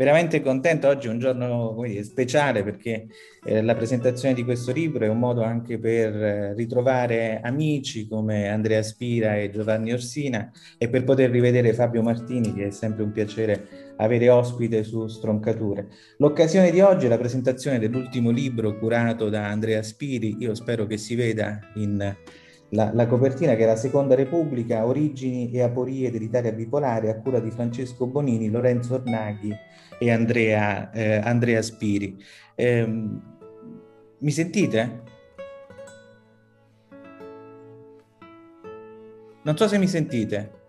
Veramente contento, oggi è un giorno dire, speciale perché eh, la presentazione di questo libro è un modo anche per eh, ritrovare amici come Andrea Spira e Giovanni Orsina e per poter rivedere Fabio Martini che è sempre un piacere avere ospite su Stroncature. L'occasione di oggi è la presentazione dell'ultimo libro curato da Andrea Spiri, io spero che si veda in la, la, copertina che è la Seconda Repubblica, Origini e Aporie dell'Italia bipolare, a cura di Francesco Bonini, Lorenzo Ornaghi e Andrea, eh, Andrea Spiri. Eh, mi sentite? Non so se mi sentite.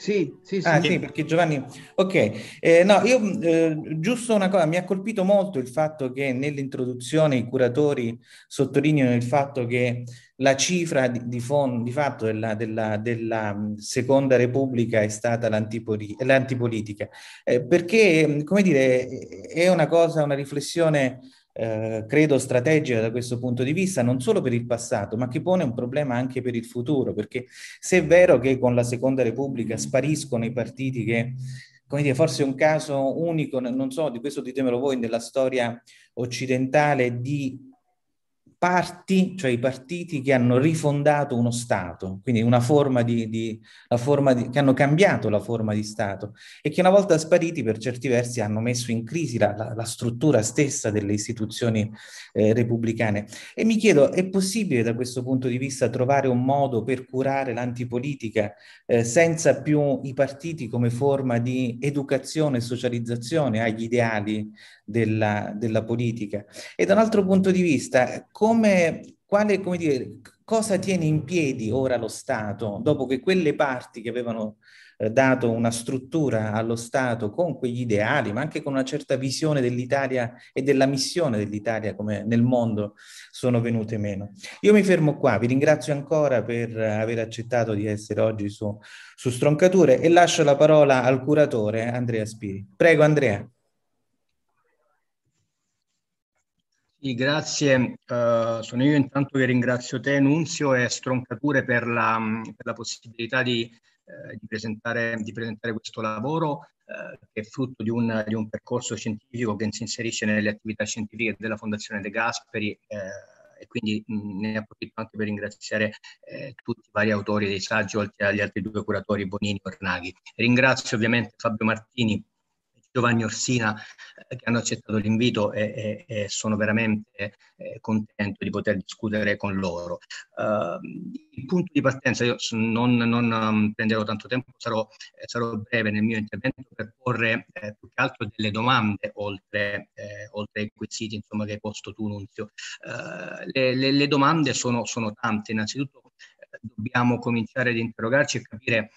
Sì, sì, sì. Ah, sì, perché Giovanni... Ok, eh, no, io eh, giusto una cosa, mi ha colpito molto il fatto che nell'introduzione i curatori sottolineano il fatto che la cifra di, di, fond, di fatto della, della, della, Seconda Repubblica è stata l'antipolitica, eh, perché, come dire, è una cosa, una riflessione eh, credo strategica da questo punto di vista, non solo per il passato, ma che pone un problema anche per il futuro, perché se è vero che con la Seconda Repubblica spariscono i partiti che, come dire, forse è un caso unico, non so, di questo ditemelo voi, nella storia occidentale di parti, cioè i partiti che hanno rifondato uno Stato, quindi una forma di, di, forma di, che hanno cambiato la forma di Stato e che una volta spariti per certi versi hanno messo in crisi la, la, la struttura stessa delle istituzioni eh, repubblicane. E mi chiedo, è possibile da questo punto di vista trovare un modo per curare l'antipolitica eh, senza più i partiti come forma di educazione e socializzazione agli ideali della, della politica? E da un altro punto di vista, come, quale, come dire, cosa tiene in piedi ora lo Stato dopo che quelle parti che avevano eh, dato una struttura allo Stato con quegli ideali, ma anche con una certa visione dell'Italia e della missione dell'Italia come nel mondo sono venute meno. Io mi fermo qua, vi ringrazio ancora per aver accettato di essere oggi su, su Stroncature e lascio la parola al curatore Andrea Spiri. Prego Andrea. Sì, grazie. Uh, sono io intanto che ringrazio te, Nunzio, e Stroncature per la, per la possibilità di, eh, di, presentare, di, presentare, questo lavoro eh, che è frutto di un, di un, percorso scientifico che si inserisce nelle attività scientifiche della Fondazione De Gasperi eh, e quindi ne approfitto anche per ringraziare eh, tutti i vari autori dei saggi, oltre agli altri due curatori Bonini e Ornaghi. Ringrazio ovviamente Fabio Martini Giovanni Orsina eh, che hanno accettato l'invito e, e, e sono veramente eh, contento di poter discutere con loro. Uh, il punto di partenza, io non, non um, prenderò tanto tempo, sarò, eh, sarò, breve nel mio intervento per porre più che altro delle domande oltre, oltre ai quesiti insomma, che hai posto tu, Nunzio. Le, le, le, domande sono, sono tante, innanzitutto dobbiamo cominciare ad interrogarci e capire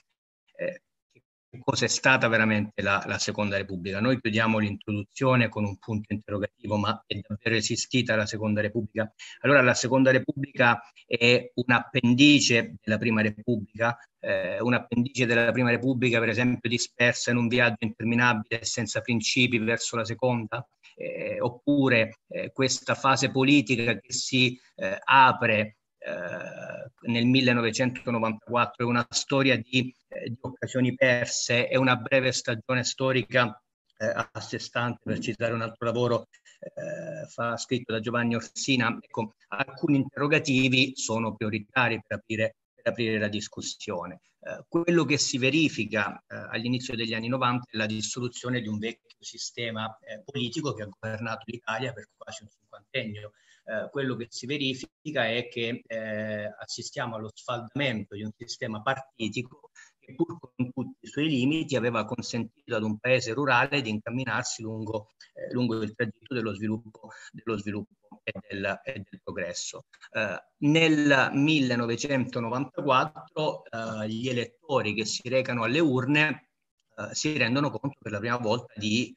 cosa è stata veramente la, la, Seconda Repubblica. Noi chiudiamo l'introduzione con un punto interrogativo, ma è davvero esistita la Seconda Repubblica? Allora la Seconda Repubblica è un appendice della Prima Repubblica, eh, un appendice della Prima Repubblica per esempio dispersa in un viaggio interminabile e senza principi verso la Seconda? Eh, oppure eh, questa fase politica che si eh, apre nel 1994 è una storia di, eh, di, occasioni perse, è una breve stagione storica eh, a sé stante, per citare un altro lavoro eh, fa, scritto da Giovanni Orsina. Ecco, alcuni interrogativi sono prioritari per aprire, per aprire la discussione. Eh, quello che si verifica eh, all'inizio degli anni 90 è la dissoluzione di un vecchio sistema politico che ha governato l'Italia per quasi un cinquantennio eh, quello che si verifica è che eh, assistiamo allo sfaldamento di un sistema partitico che pur con tutti i suoi limiti aveva consentito ad un paese rurale di incamminarsi lungo, eh, lungo il tragitto dello sviluppo, dello sviluppo e, del, e, del, progresso. Eh, nel 1994 eh, gli elettori che si recano alle urne eh, si rendono conto per la prima volta di,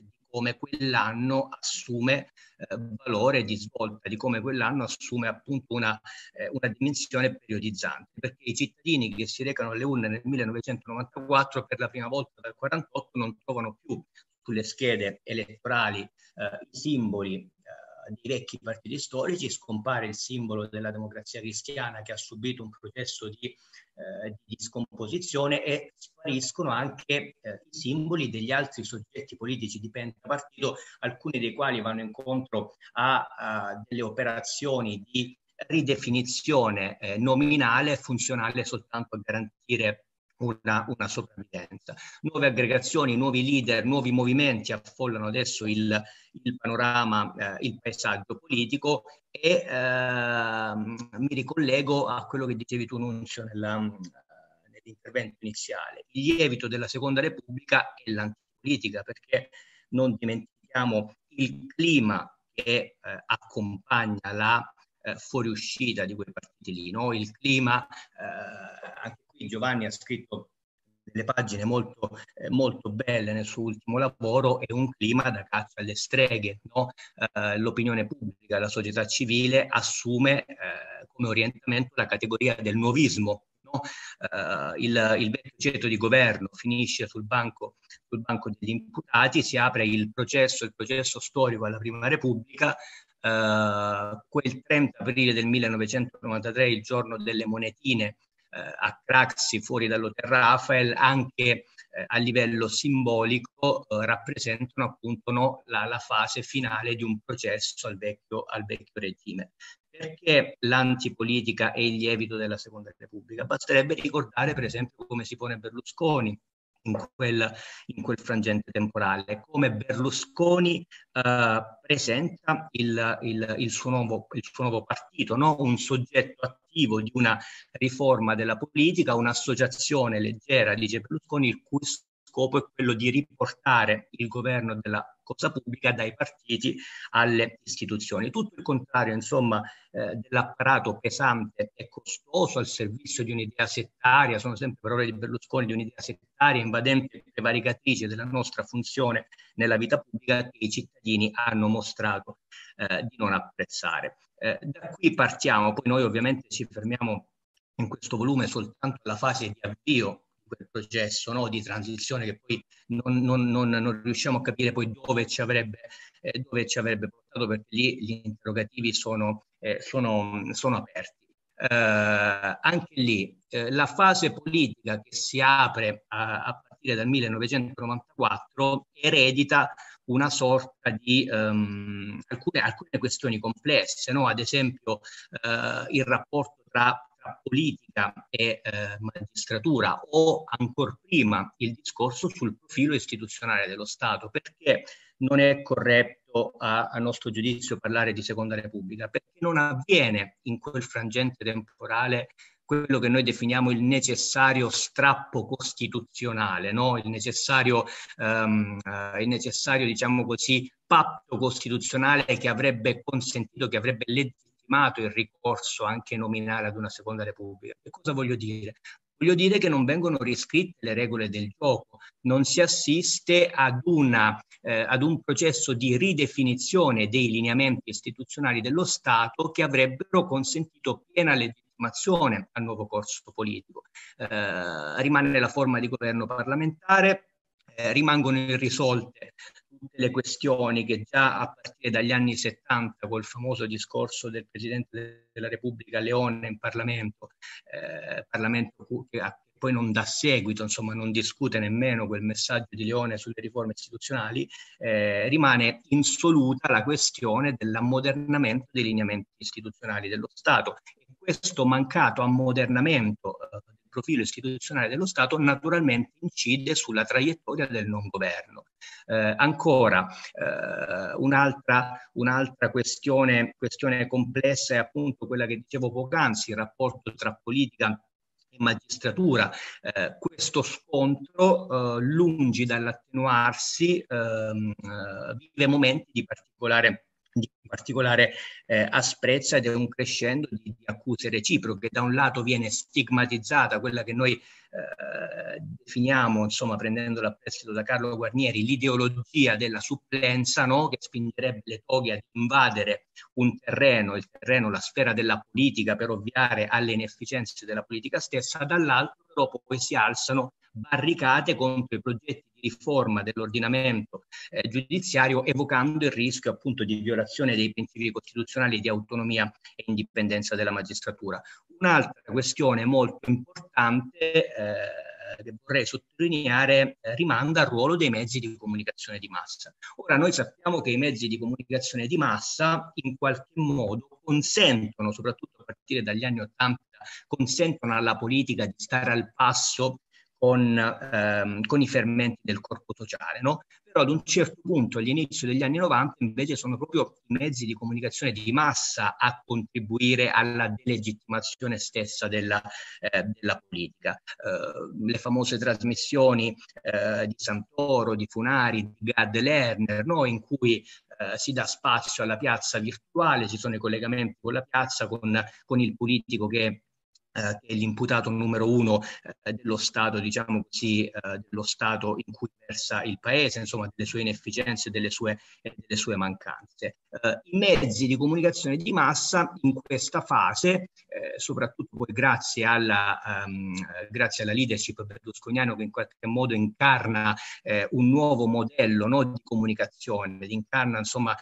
di come quell'anno assume eh, valore di svolta, di come quell'anno assume appunto una, eh, una, dimensione periodizzante, perché i cittadini che si recano alle urne nel 1994 per la prima volta dal 1948 non trovano più sulle schede elettorali eh, i simboli di vecchi partiti storici, scompare il simbolo della democrazia cristiana che ha subito un processo di, eh, di scomposizione e spariscono anche eh, i simboli degli altri soggetti politici di pentapartito, alcuni dei quali vanno incontro a, a delle operazioni di ridefinizione eh, nominale funzionale soltanto a garantire una, una, sopravvivenza. Nuove aggregazioni, nuovi leader, nuovi movimenti affollano adesso il, il panorama, eh, il paesaggio politico e eh, mi ricollego a quello che dicevi tu, Nunzio, nella, nell'intervento iniziale. Il lievito della Seconda Repubblica è l'antipolitica, perché non dimentichiamo il clima che eh, accompagna la eh, fuoriuscita di quei partiti lì, no? il clima, eh, anche Giovanni ha scritto delle pagine molto, eh, molto belle nel suo ultimo lavoro e un clima da caccia alle streghe. No? Eh, l'opinione pubblica, la società civile assume eh, come orientamento la categoria del nuovismo. No? Eh, il, il, vecchio ceto di governo finisce sul banco, sul banco degli imputati, si apre il processo, il processo storico alla Prima Repubblica, Uh, quel 30 aprile del 1993, il giorno delle monetine, a Craxi fuori dall'Hotel Rafael anche eh, a livello simbolico eh, rappresentano appunto no, la, la, fase finale di un processo al vecchio, al vecchio regime. Perché l'antipolitica è il lievito della Seconda Repubblica? Basterebbe ricordare per esempio come si pone Berlusconi in quel, in quel frangente temporale, come Berlusconi eh, presenta il, il, il, suo nuovo, il, suo nuovo, partito, no? un soggetto attivo di una riforma della politica, un'associazione leggera, dice Berlusconi, il cui scopo è quello di riportare il governo della cosa pubblica dai partiti alle istituzioni. Tutto il contrario, insomma, eh, dell'apparato pesante e costoso al servizio di un'idea settaria, sono sempre parole di Berlusconi, di un'idea settaria, invadente e prevaricatrice della nostra funzione nella vita pubblica che i cittadini hanno mostrato eh, di non apprezzare. Eh, da qui partiamo, poi noi ovviamente ci fermiamo in questo volume soltanto alla fase di avvio quel processo no, di transizione che poi non, non, non, non, riusciamo a capire poi dove ci avrebbe, eh, dove ci avrebbe portato perché lì gli interrogativi sono, eh, sono, sono aperti. Eh, anche lì eh, la fase politica che si apre a, a partire dal 1994 eredita una sorta di um, alcune, alcune, questioni complesse, no? ad esempio uh, il rapporto tra politica e eh, magistratura o ancora prima il discorso sul profilo istituzionale dello Stato, perché non è corretto a, a, nostro giudizio parlare di seconda repubblica, perché non avviene in quel frangente temporale quello che noi definiamo il necessario strappo costituzionale, no? il, necessario, um, uh, il necessario, diciamo così, patto costituzionale che avrebbe consentito, che avrebbe legittimato il ricorso anche nominale ad una seconda repubblica. Che cosa voglio dire? voglio dire che non vengono riscritte le regole del gioco, non si assiste ad, una, eh, ad un processo di ridefinizione dei lineamenti istituzionali dello Stato che avrebbero consentito piena legittimazione al nuovo corso politico. Eh, rimane la forma di governo parlamentare, eh, rimangono irrisolte le questioni che già a partire dagli anni 70, col famoso discorso del Presidente della Repubblica Leone in Parlamento, eh, Parlamento che poi non dà seguito, insomma non discute nemmeno quel messaggio di Leone sulle riforme istituzionali, eh, rimane insoluta la questione dell'ammodernamento dei lineamenti istituzionali dello Stato. E questo mancato ammodernamento eh, del profilo istituzionale dello Stato naturalmente incide sulla traiettoria del non governo. Eh, ancora, eh, un'altra, un'altra questione, questione complessa è appunto quella che dicevo poc'anzi, il rapporto tra politica e magistratura. Eh, questo scontro, eh, lungi dall'attenuarsi, ehm, eh, vive momenti di particolare di particolare eh, asprezza ed è un crescendo di, di, accuse reciproche. Da un lato viene stigmatizzata quella che noi eh, definiamo, insomma, prendendo a prestito da Carlo Guarnieri, l'ideologia della supplenza, no? che spingerebbe le toghe ad invadere un terreno, il terreno, la sfera della politica per ovviare alle inefficienze della politica stessa, dall'altro dopo poi si alzano barricate contro i progetti di riforma dell'ordinamento eh, giudiziario, evocando il rischio appunto di violazione dei principi costituzionali di autonomia e indipendenza della magistratura. Un'altra questione molto importante eh, che vorrei sottolineare eh, rimanda al ruolo dei mezzi di comunicazione di massa. Ora noi sappiamo che i mezzi di comunicazione di massa in qualche modo consentono, soprattutto a partire dagli anni Ottanta, consentono alla politica di stare al passo con, ehm, con i fermenti del corpo sociale, no? Però ad un certo punto, all'inizio degli anni 90, invece sono proprio i mezzi di comunicazione di massa a contribuire alla delegittimazione stessa della, eh, della politica. Eh, le famose trasmissioni eh, di Santoro, di Funari, di Gad Lerner, no? in cui eh, si dà spazio alla piazza virtuale, ci sono i collegamenti con la piazza, con, con il politico che eh, che è l'imputato numero uno eh, dello Stato, diciamo così, eh, dello Stato in cui versa il Paese, insomma, delle sue inefficienze delle sue, delle sue mancanze. Eh, I mezzi di comunicazione di massa in questa fase, eh, soprattutto poi grazie alla, um, grazie alla leadership berlusconiano che in qualche modo incarna eh, un nuovo modello no, di comunicazione, incarna insomma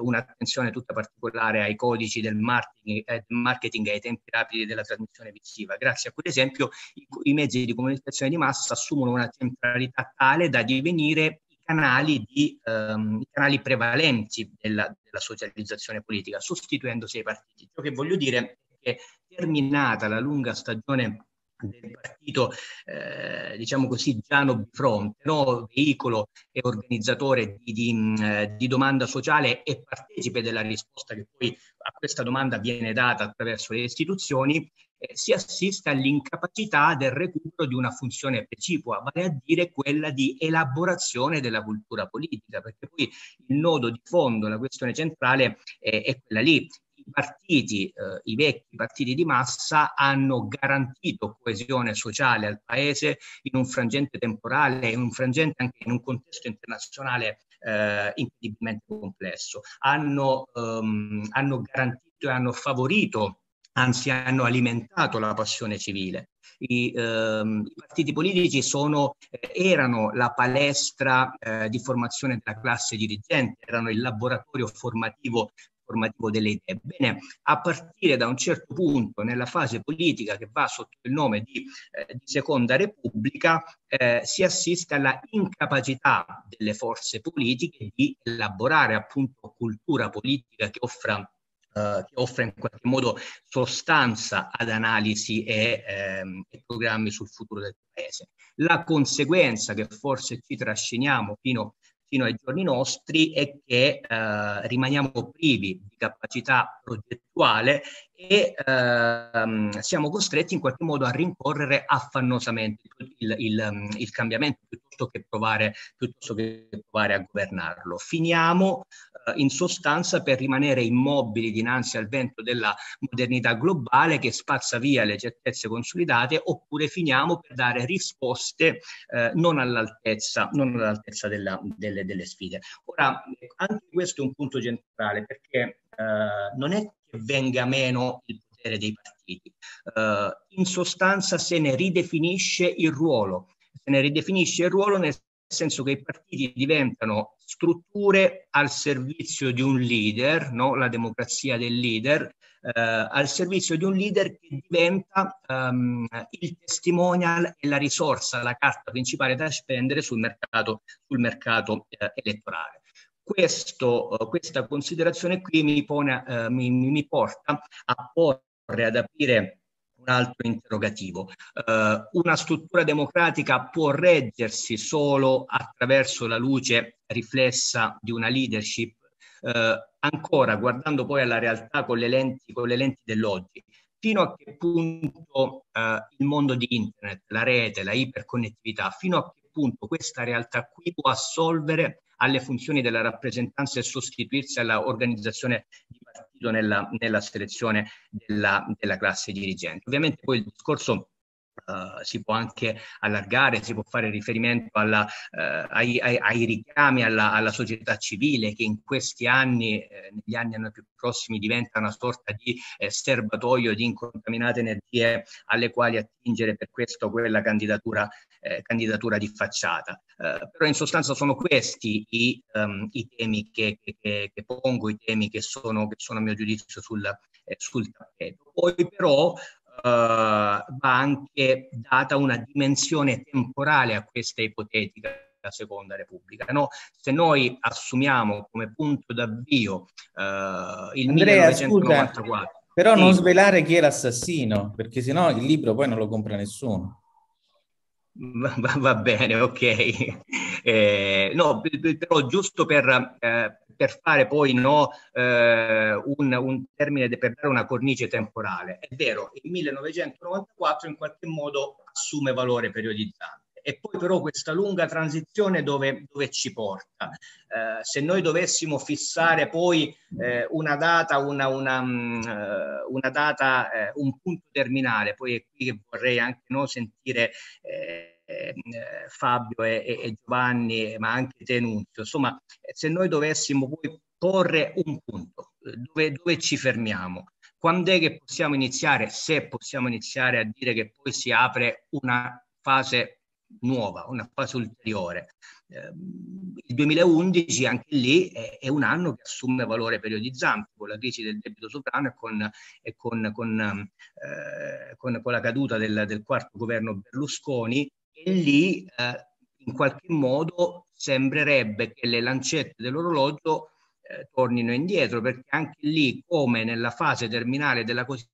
un'attenzione tutta particolare ai codici del marketing, marketing e ai tempi rapidi della trasmissione trasmissione visiva. Grazie a quell'esempio i, i mezzi di comunicazione di massa assumono una centralità tale da divenire i canali, di, um, canali prevalenti della, della socializzazione politica, sostituendosi ai partiti. Ciò che voglio dire è che terminata la lunga stagione del partito, eh, diciamo così, Giano Bifronte, no? veicolo e organizzatore di, di, eh, di, domanda sociale e partecipe della risposta che poi a questa domanda viene data attraverso le istituzioni, eh, si assiste all'incapacità del recupero di una funzione precipua, vale a dire quella di elaborazione della cultura politica, perché poi il nodo di fondo, la questione centrale è, è quella lì. I partiti, eh, i vecchi partiti di massa hanno garantito coesione sociale al paese in un frangente temporale, in un frangente anche in un contesto internazionale eh, incredibilmente complesso. Hanno, um, hanno garantito e hanno favorito anzi hanno alimentato la passione civile. I, ehm, i partiti politici sono, eh, erano la palestra eh, di formazione della classe dirigente, erano il laboratorio formativo formativo delle idee. Bene, a partire da un certo punto nella fase politica che va sotto il nome di, eh, di Seconda Repubblica, eh, si assiste alla incapacità delle forze politiche di elaborare appunto cultura politica che offra Uh, che offre in qualche modo sostanza ad analisi e, ehm, e, programmi sul futuro del paese. La conseguenza che forse ci trasciniamo fino, fino ai giorni nostri è che eh, rimaniamo privi di capacità progettuale e ehm, siamo costretti in qualche modo a rincorrere affannosamente il, il, il cambiamento piuttosto che, provare, piuttosto che provare a governarlo. Finiamo in sostanza per rimanere immobili dinanzi al vento della modernità globale che spazza via le certezze consolidate oppure finiamo per dare risposte eh, non all'altezza, non all'altezza della, delle, delle, sfide. Ora, anche questo è un punto centrale perché eh, non è che venga meno il potere dei partiti, eh, in sostanza se ne ridefinisce il ruolo, se ne ridefinisce il ruolo nel senso che i partiti diventano strutture al servizio di un leader, no? la democrazia del leader, eh, al servizio di un leader che diventa um, il testimonial e la risorsa, la carta principale da spendere sul mercato, sul mercato eh, elettorale. Questo, uh, questa considerazione qui mi, pone, uh, mi, mi porta a porre, ad aprire un altro interrogativo. Uh, una struttura democratica può reggersi solo attraverso la luce riflessa di una leadership? Uh, ancora, guardando poi alla realtà con le lenti, con le lenti dell'oggi, fino a che punto uh, il mondo di internet, la rete, la iperconnettività, fino a che punto questa realtà qui può assolvere alle funzioni della rappresentanza e sostituirsi all'organizzazione di partito nella, nella selezione della, della classe dirigente. Ovviamente poi il discorso Uh, si può anche allargare, si può fare riferimento alla, uh, ai, ai, ai, richiami alla, alla, società civile che in questi anni, eh, negli anni più prossimi, diventa una sorta di eh, serbatoio di incontaminate energie alle quali attingere per questo quella candidatura, eh, candidatura di facciata. Uh, però in sostanza sono questi i, um, i temi che, che, che, pongo, i temi che sono, che sono a mio giudizio sul, eh, sul tappeto. Poi però Uh, va anche data una dimensione temporale a questa ipotetica seconda repubblica. No? Se noi assumiamo come punto d'avvio uh, il Andrea, 1994... Scusa, però sì. non svelare chi è l'assassino, perché sennò il libro poi non lo compra nessuno. Va, va bene, ok. Eh, no, però giusto per, eh, per fare poi no, eh, un, un, termine per dare una cornice temporale. È vero, il 1994 in qualche modo assume valore periodizzante. E poi però questa lunga transizione dove, dove ci porta? Eh, se noi dovessimo fissare poi eh, una data, una, una, um, una data eh, un punto terminale, poi è qui che vorrei anche no, sentire eh, eh, Fabio e, e, Giovanni, ma anche te Nunzio. Insomma, se noi dovessimo poi porre un punto, dove, dove ci fermiamo? Quando è che possiamo iniziare, se possiamo iniziare a dire che poi si apre una fase nuova, una fase ulteriore? il 2011 anche lì è, è, un anno che assume valore periodizzante con la crisi del debito sovrano e con, e con, con, eh, con la caduta del, del, quarto governo Berlusconi e lì eh, in qualche modo sembrerebbe che le lancette dell'orologio eh, tornino indietro, perché anche lì, come nella fase terminale della cosiddetta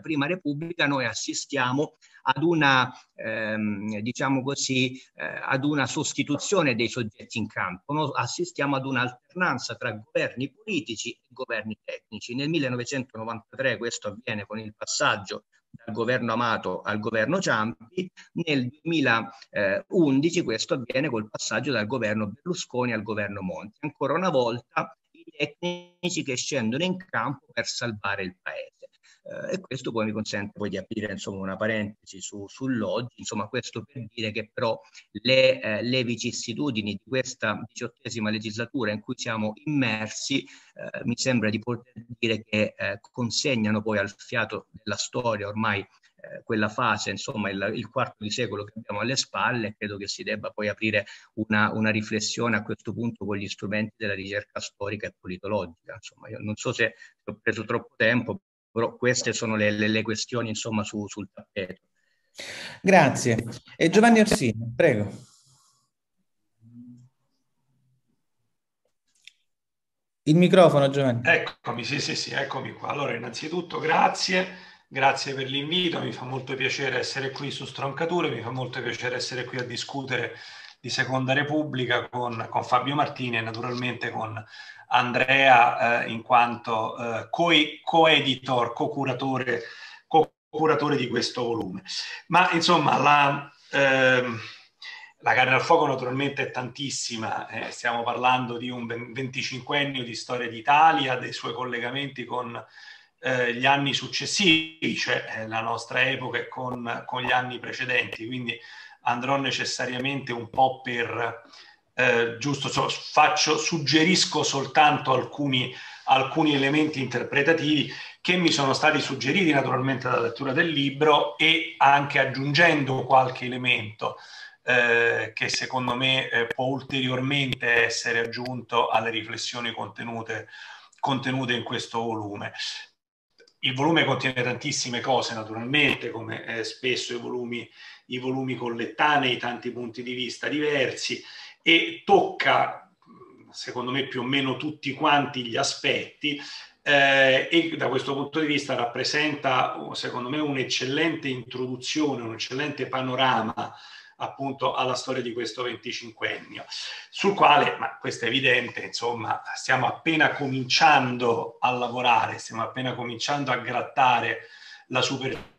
Prima Repubblica, noi assistiamo ad una, ehm, diciamo così, eh, ad una sostituzione dei soggetti in campo, no? assistiamo ad un'alternanza tra governi politici e governi tecnici. Nel 1993 questo avviene con il passaggio dal governo Amato al governo Ciampi, nel 2011 questo avviene col passaggio dal governo Berlusconi al governo Monti. Ancora una volta i tecnici che scendono in campo per salvare il paese. Eh, e questo poi mi consente poi di aprire insomma, una parentesi su, sull'oggi, insomma questo per dire che però le, eh, le vicissitudini di questa diciottesima legislatura in cui siamo immersi eh, mi sembra di poter dire che eh, consegnano poi al fiato della storia ormai eh, quella fase, insomma il, il, quarto di secolo che abbiamo alle spalle, credo che si debba poi aprire una, una, riflessione a questo punto con gli strumenti della ricerca storica e politologica. Insomma, io non so se ho preso troppo tempo, però queste sono le, le, le questioni insomma su, sul tappeto. Grazie. E Giovanni Orsini, prego. Il microfono, Giovanni. Eccomi, sì, sì, sì, eccomi qua. Allora, innanzitutto grazie, grazie per l'invito, mi fa molto piacere essere qui su Stroncature, mi fa molto piacere essere qui a discutere di Seconda Repubblica con, con Fabio Martini e naturalmente con Andrea eh, in quanto eh, co-editor, co-curatore, co-curatore di questo volume. Ma insomma, la, eh, la carne al fuoco naturalmente è tantissima, eh, stiamo parlando di un 25ennio di storia d'Italia, dei suoi collegamenti con eh, gli anni successivi, cioè eh, la nostra epoca e con, con, gli anni precedenti, quindi andrò necessariamente un po' per, eh, giusto, so, faccio, suggerisco soltanto alcuni, alcuni elementi interpretativi che mi sono stati suggeriti naturalmente dalla lettura del libro e anche aggiungendo qualche elemento eh, che secondo me eh, può ulteriormente essere aggiunto alle riflessioni contenute, contenute in questo volume. Il volume contiene tantissime cose, naturalmente, come eh, spesso i volumi, i volumi collettanei, tanti punti di vista diversi, e tocca, secondo me, più o meno tutti quanti gli aspetti, eh, e da questo punto di vista rappresenta, secondo me, un'eccellente introduzione, un eccellente panorama appunto alla storia di questo venticinquennio, sul quale, ma questo è evidente, insomma, stiamo appena cominciando a lavorare, stiamo appena cominciando a grattare la superficie,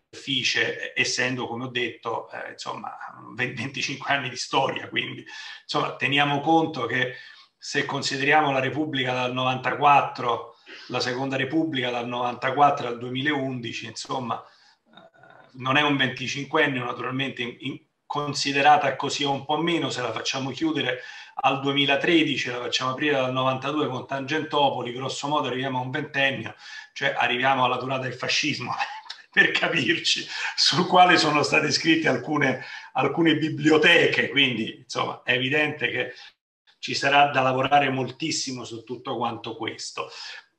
essendo, come ho detto, eh, insomma, 25 anni di storia, quindi, insomma, teniamo conto che se consideriamo la Repubblica dal 94, la Seconda Repubblica dal 94 al 2011, insomma, eh, non è un 25ennio naturalmente in, in, considerata così un po' meno, se la facciamo chiudere al 2013, la facciamo aprire dal 92 con Tangentopoli, grosso modo arriviamo a un ventennio, cioè arriviamo alla durata del fascismo, per capirci, sul quale sono state scritte alcune, alcune biblioteche, quindi insomma è evidente che ci sarà da lavorare moltissimo su tutto quanto questo.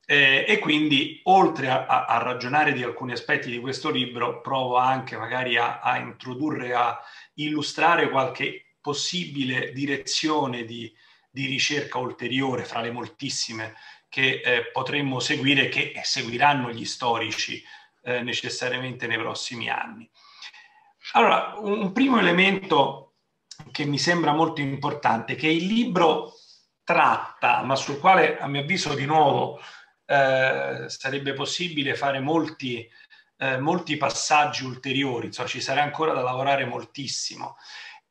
Eh, e quindi oltre a, a, a, ragionare di alcuni aspetti di questo libro, provo anche magari a, a introdurre, a illustrare qualche possibile direzione di, di ricerca ulteriore fra le moltissime che eh, potremmo seguire, che seguiranno gli storici eh, necessariamente nei prossimi anni. Allora, un primo elemento che mi sembra molto importante, che il libro tratta, ma sul quale a mio avviso di nuovo eh, sarebbe possibile fare molti, eh, molti passaggi ulteriori, insomma, ci sarà ancora da lavorare moltissimo.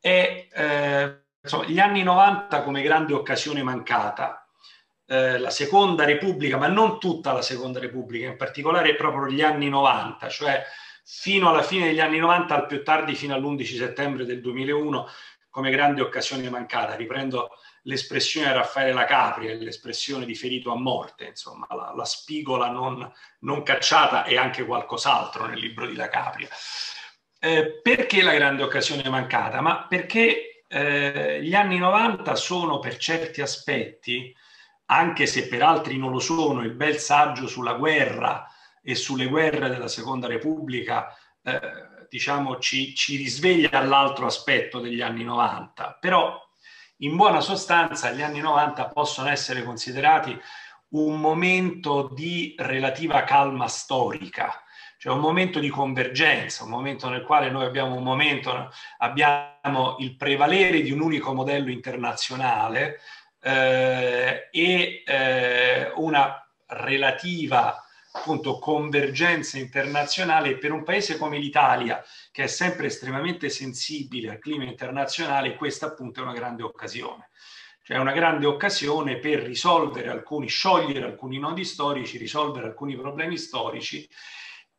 E eh, insomma, gli anni 90 come grande occasione mancata, eh, la seconda Repubblica, ma non tutta la seconda Repubblica, in particolare proprio gli anni 90, cioè fino alla fine degli anni 90, al più tardi fino all'11 settembre del 2001, come grande occasione mancata. Riprendo l'espressione Raffaele La Capri, l'espressione di ferito a morte, insomma, la, la spigola non, non, cacciata e anche qualcos'altro nel libro di La Capri. Eh, perché la grande occasione mancata? Ma perché eh, gli anni 90 sono per certi aspetti, anche se per altri non lo sono, il bel saggio sulla guerra e sulle guerre della Seconda Repubblica, eh, diciamo, ci, ci risveglia all'altro aspetto degli anni 90, però in buona sostanza gli anni 90 possono essere considerati un momento di relativa calma storica, cioè un momento di convergenza, un momento nel quale noi abbiamo momento, abbiamo il prevalere di un unico modello internazionale eh, e eh, una relativa appunto convergenza internazionale per un paese come l'Italia che è sempre estremamente sensibile al clima internazionale questa appunto è una grande occasione. Cioè una grande occasione per risolvere alcuni sciogliere alcuni nodi storici risolvere alcuni problemi storici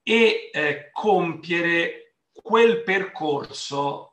e eh, compiere quel percorso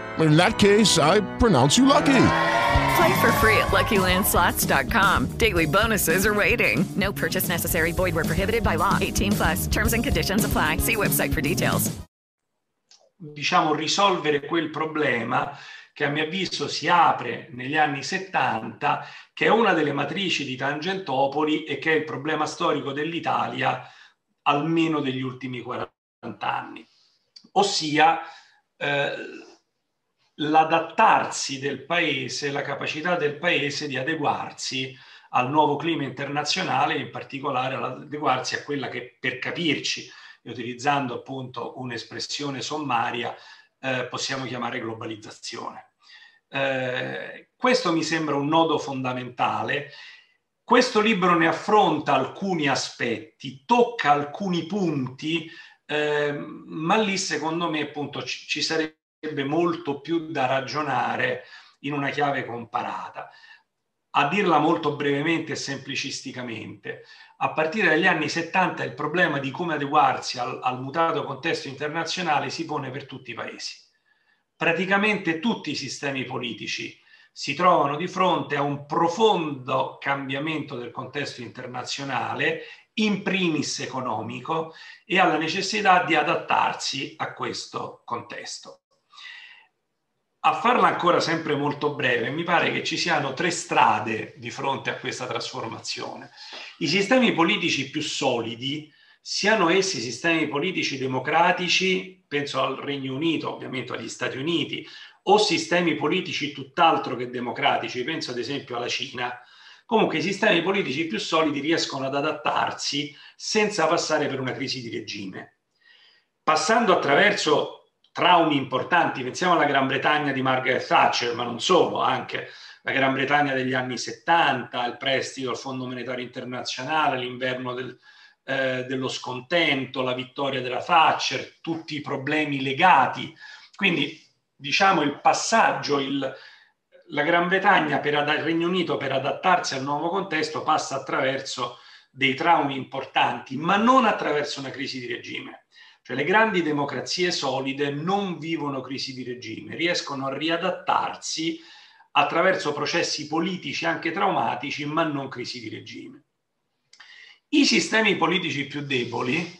In that case, I pronounce you lucky. Play for free at LuckyLandSlots.com. Daily bonuses are waiting. No purchase necessary. Void were prohibited by law. 18 plus. Terms and conditions apply. See website for details. Diciamo risolvere quel problema che a mio avviso si apre negli anni 70, che è una delle matrici di Tangentopoli e che è il problema storico dell'Italia almeno degli ultimi 40 anni, ossia eh, l'adattarsi del paese, la capacità del paese di adeguarsi al nuovo clima internazionale, in particolare adeguarsi a quella che per capirci, utilizzando appunto un'espressione sommaria, eh, possiamo chiamare globalizzazione. Eh, questo mi sembra un nodo fondamentale. Questo libro ne affronta alcuni aspetti, tocca alcuni punti, eh, ma lì secondo me appunto ci, ci sarebbe molto più da ragionare in una chiave comparata. A dirla molto brevemente e semplicisticamente, a partire dagli anni 70 il problema di come adeguarsi al, al mutato contesto internazionale si pone per tutti i paesi. Praticamente tutti i sistemi politici si trovano di fronte a un profondo cambiamento del contesto internazionale, in primis economico, e alla necessità di adattarsi a questo contesto. A farla ancora sempre molto breve, mi pare che ci siano tre strade di fronte a questa trasformazione. I sistemi politici più solidi, siano essi sistemi politici democratici, penso al Regno Unito, ovviamente agli Stati Uniti, o sistemi politici tutt'altro che democratici, penso ad esempio alla Cina, comunque i sistemi politici più solidi riescono ad adattarsi senza passare per una crisi di regime. Passando attraverso traumi importanti, pensiamo alla Gran Bretagna di Margaret Thatcher, ma non solo, anche la Gran Bretagna degli anni 70, il prestito al Fondo Monetario Internazionale, l'inverno del, eh, dello scontento, la vittoria della Thatcher, tutti i problemi legati. Quindi diciamo il passaggio, il, la Gran Bretagna per il Regno Unito per adattarsi al nuovo contesto passa attraverso dei traumi importanti, ma non attraverso una crisi di regime. Cioè le grandi democrazie solide non vivono crisi di regime, riescono a riadattarsi attraverso processi politici anche traumatici, ma non crisi di regime. I sistemi politici più deboli,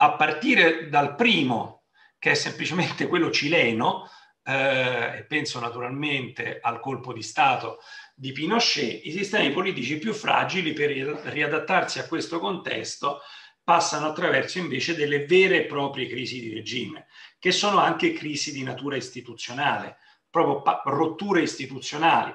a partire dal primo, che è semplicemente quello cileno, eh, e penso naturalmente al colpo di Stato di Pinochet, i sistemi politici più fragili per riadattarsi a questo contesto passano attraverso invece delle vere e proprie crisi di regime, che sono anche crisi di natura istituzionale, proprio pa- rotture istituzionali.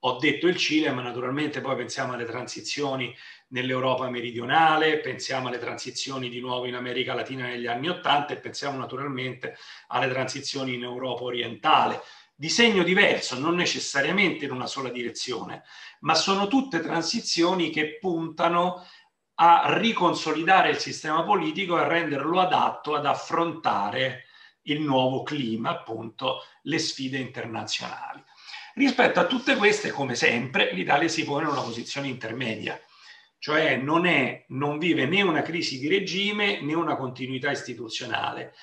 Ho detto il Cile, ma naturalmente poi pensiamo alle transizioni nell'Europa meridionale, pensiamo alle transizioni di nuovo in America Latina negli anni Ottanta e pensiamo naturalmente alle transizioni in Europa orientale. Di segno diverso, non necessariamente in una sola direzione, ma sono tutte transizioni che puntano a riconsolidare il sistema politico e a renderlo adatto ad affrontare il nuovo clima, appunto, le sfide internazionali. Rispetto a tutte queste, come sempre, l'Italia si pone in una posizione intermedia, cioè non, è, non vive né una crisi di regime né una continuità istituzionale.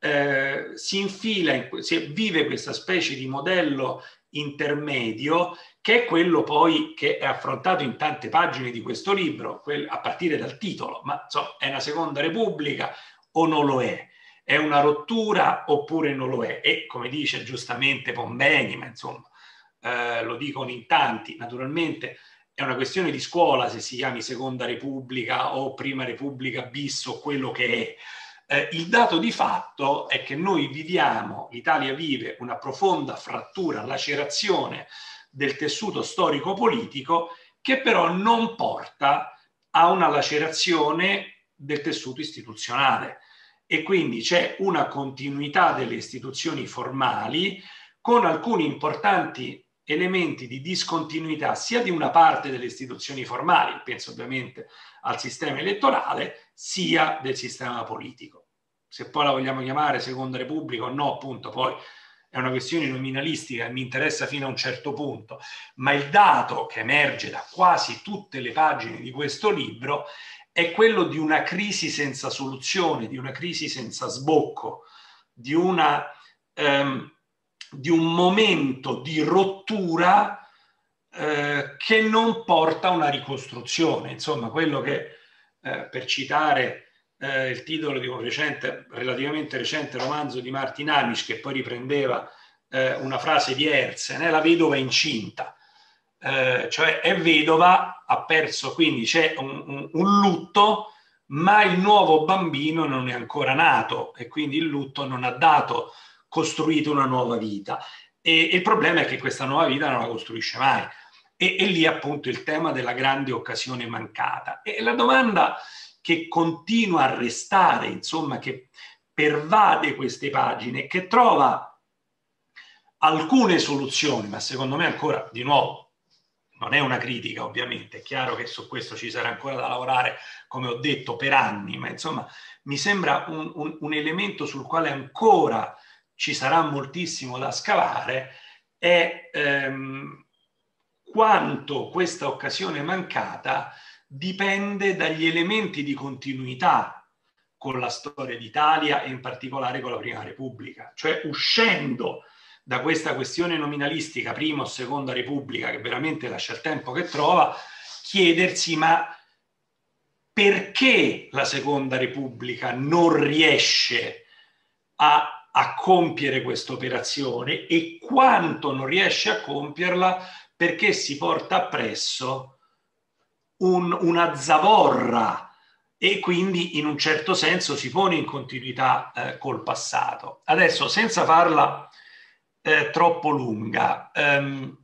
Eh, si infila, in, si vive questa specie di modello intermedio che è quello poi che è affrontato in tante pagine di questo libro, a partire dal titolo, ma insomma, è una seconda repubblica o non lo è? È una rottura oppure non lo è? E come dice giustamente Pombeni, ma insomma eh, lo dicono in tanti, naturalmente è una questione di scuola se si chiami seconda repubblica o prima repubblica bis o quello che è. Eh, il dato di fatto è che noi viviamo, l'Italia vive una profonda frattura, lacerazione del tessuto storico-politico che però non porta a una lacerazione del tessuto istituzionale e quindi c'è una continuità delle istituzioni formali con alcuni importanti elementi di discontinuità sia di una parte delle istituzioni formali, penso ovviamente al sistema elettorale, sia del sistema politico. Se poi la vogliamo chiamare seconda repubblica o no, appunto, poi è una questione nominalistica e mi interessa fino a un certo punto, ma il dato che emerge da quasi tutte le pagine di questo libro è quello di una crisi senza soluzione, di una crisi senza sbocco, di, una, ehm, di un momento di rottura eh, che non porta a una ricostruzione. Insomma, quello che, eh, per citare eh, il titolo di un recente, relativamente recente romanzo di Martin Amish, che poi riprendeva eh, una frase di Herzen, è la vedova incinta. Eh, cioè è vedova, ha perso, quindi c'è un, un, un lutto, ma il nuovo bambino non è ancora nato e quindi il lutto non ha dato, costruito una nuova vita. E, e il problema è che questa nuova vita non la costruisce mai. E, e lì appunto il tema della grande occasione mancata. E la domanda che continua a restare, insomma, che pervade queste pagine, che trova alcune soluzioni, ma secondo me ancora, di nuovo, non è una critica ovviamente, è chiaro che su questo ci sarà ancora da lavorare, come ho detto, per anni, ma insomma mi sembra un, un, un elemento sul quale ancora ci sarà moltissimo da scavare, è ehm, quanto questa occasione mancata dipende dagli elementi di continuità con la storia d'Italia e in particolare con la Prima Repubblica, cioè uscendo da questa questione nominalistica, prima o seconda Repubblica, che veramente lascia il tempo che trova, chiedersi ma perché la seconda Repubblica non riesce a, a compiere questa operazione e quanto non riesce a compierla perché si porta appresso un, una zavorra e quindi in un certo senso si pone in continuità eh, col passato. Adesso, senza farla eh, troppo lunga, ehm,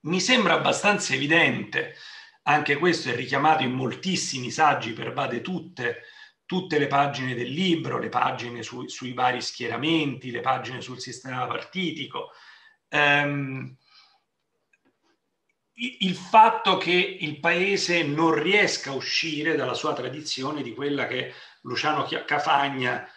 mi sembra abbastanza evidente, anche questo è richiamato in moltissimi saggi, pervade tutte, tutte le pagine del libro, le pagine su, sui vari schieramenti, le pagine sul sistema partitico, ehm, il fatto che il paese non riesca a uscire dalla sua tradizione di quella che Luciano Cafagna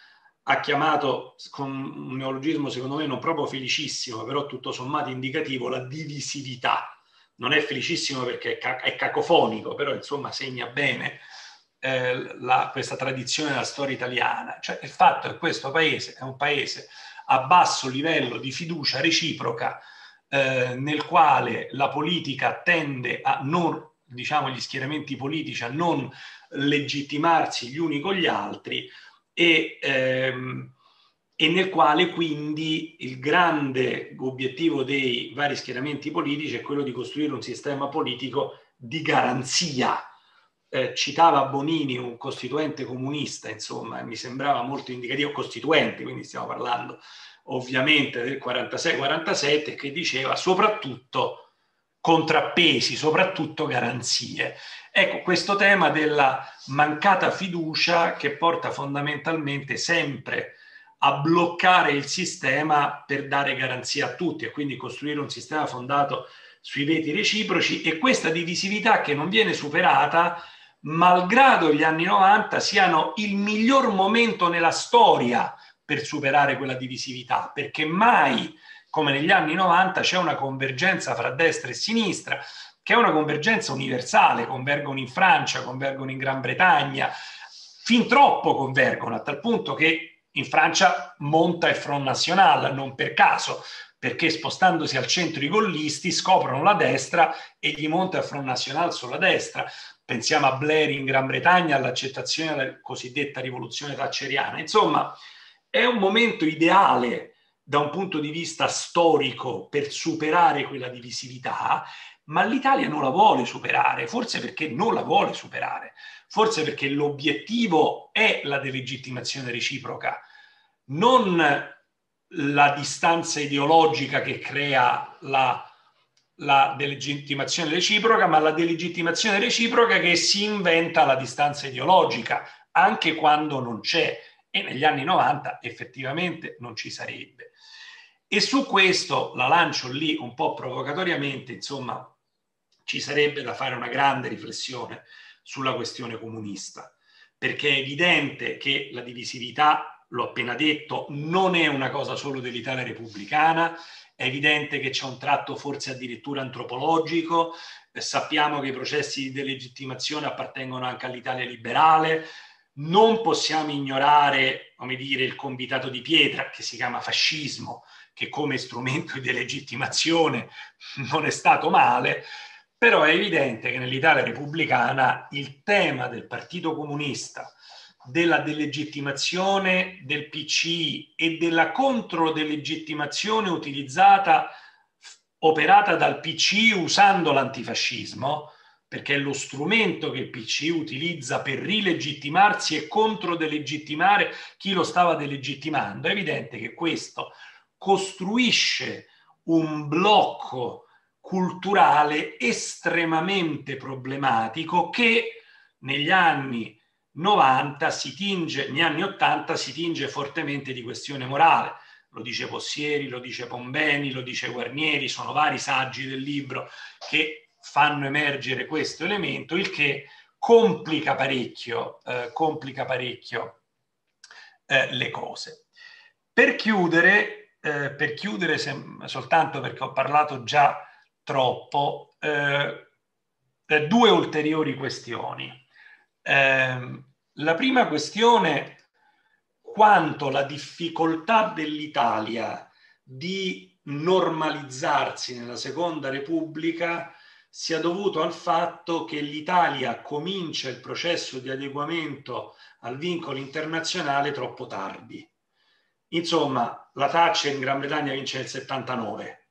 ha chiamato con un neologismo secondo me non proprio felicissimo, però tutto sommato indicativo, la divisività. Non è felicissimo perché è cacofonico, però insomma segna bene eh, la, questa tradizione della storia italiana. Cioè il fatto che questo paese è un paese a basso livello di fiducia reciproca eh, nel quale la politica tende a non, diciamo, gli schieramenti politici a non legittimarsi gli uni con gli altri e, ehm, e nel quale quindi il grande obiettivo dei vari schieramenti politici è quello di costruire un sistema politico di garanzia. Eh, citava Bonini, un costituente comunista, insomma, mi sembrava molto indicativo, costituente, quindi stiamo parlando ovviamente del 46-47 che diceva soprattutto contrappesi, soprattutto garanzie. Ecco, questo tema della mancata fiducia che porta fondamentalmente sempre a bloccare il sistema per dare garanzia a tutti e quindi costruire un sistema fondato sui veti reciproci e questa divisività che non viene superata malgrado gli anni 90 siano il miglior momento nella storia per superare quella divisività, perché mai come negli anni 90 c'è una convergenza fra destra e sinistra, che è una convergenza universale, convergono in Francia, convergono in Gran Bretagna, fin troppo convergono, a tal punto che in Francia monta il Front National, non per caso, perché spostandosi al centro i gollisti scoprono la destra e gli monta il Front National sulla destra. Pensiamo a Blair in Gran Bretagna, all'accettazione della cosiddetta rivoluzione thatcheriana. Insomma, è un momento ideale da un punto di vista storico per superare quella divisività, ma l'Italia non la vuole superare, forse perché non la vuole superare, forse perché l'obiettivo è la delegittimazione reciproca, non la distanza ideologica che crea la, la delegittimazione reciproca, ma la delegittimazione reciproca che si inventa la distanza ideologica, anche quando non c'è e negli anni 90 effettivamente non ci sarebbe. E su questo la lancio lì un po' provocatoriamente, insomma, ci sarebbe da fare una grande riflessione sulla questione comunista, perché è evidente che la divisività, l'ho appena detto, non è una cosa solo dell'Italia repubblicana, è evidente che c'è un tratto forse addirittura antropologico, eh, sappiamo che i processi di delegittimazione appartengono anche all'Italia liberale, non possiamo ignorare, come dire, il convitato di pietra che si chiama fascismo, che come strumento di delegittimazione non è stato male, però è evidente che nell'Italia repubblicana il tema del Partito Comunista, della delegittimazione del PCI e della controdelegittimazione utilizzata, operata dal PCI usando l'antifascismo, perché è lo strumento che il PCI utilizza per rilegittimarsi e controdelegittimare chi lo stava delegittimando, è evidente che questo costruisce un blocco culturale estremamente problematico che negli anni 90 si tinge, negli anni 80 si tinge fortemente di questione morale. Lo dice Possieri, lo dice Pombeni, lo dice Guarnieri, sono vari saggi del libro che fanno emergere questo elemento, il che complica parecchio, eh, complica parecchio eh, le cose. Per chiudere, eh, per chiudere sem- soltanto perché ho parlato già troppo, eh, eh, due ulteriori questioni. Eh, la prima questione, quanto la difficoltà dell'Italia di normalizzarsi nella Seconda Repubblica sia dovuto al fatto che l'Italia comincia il processo di adeguamento al vincolo internazionale troppo tardi. Insomma, la Thatcher in Gran Bretagna vince nel 79.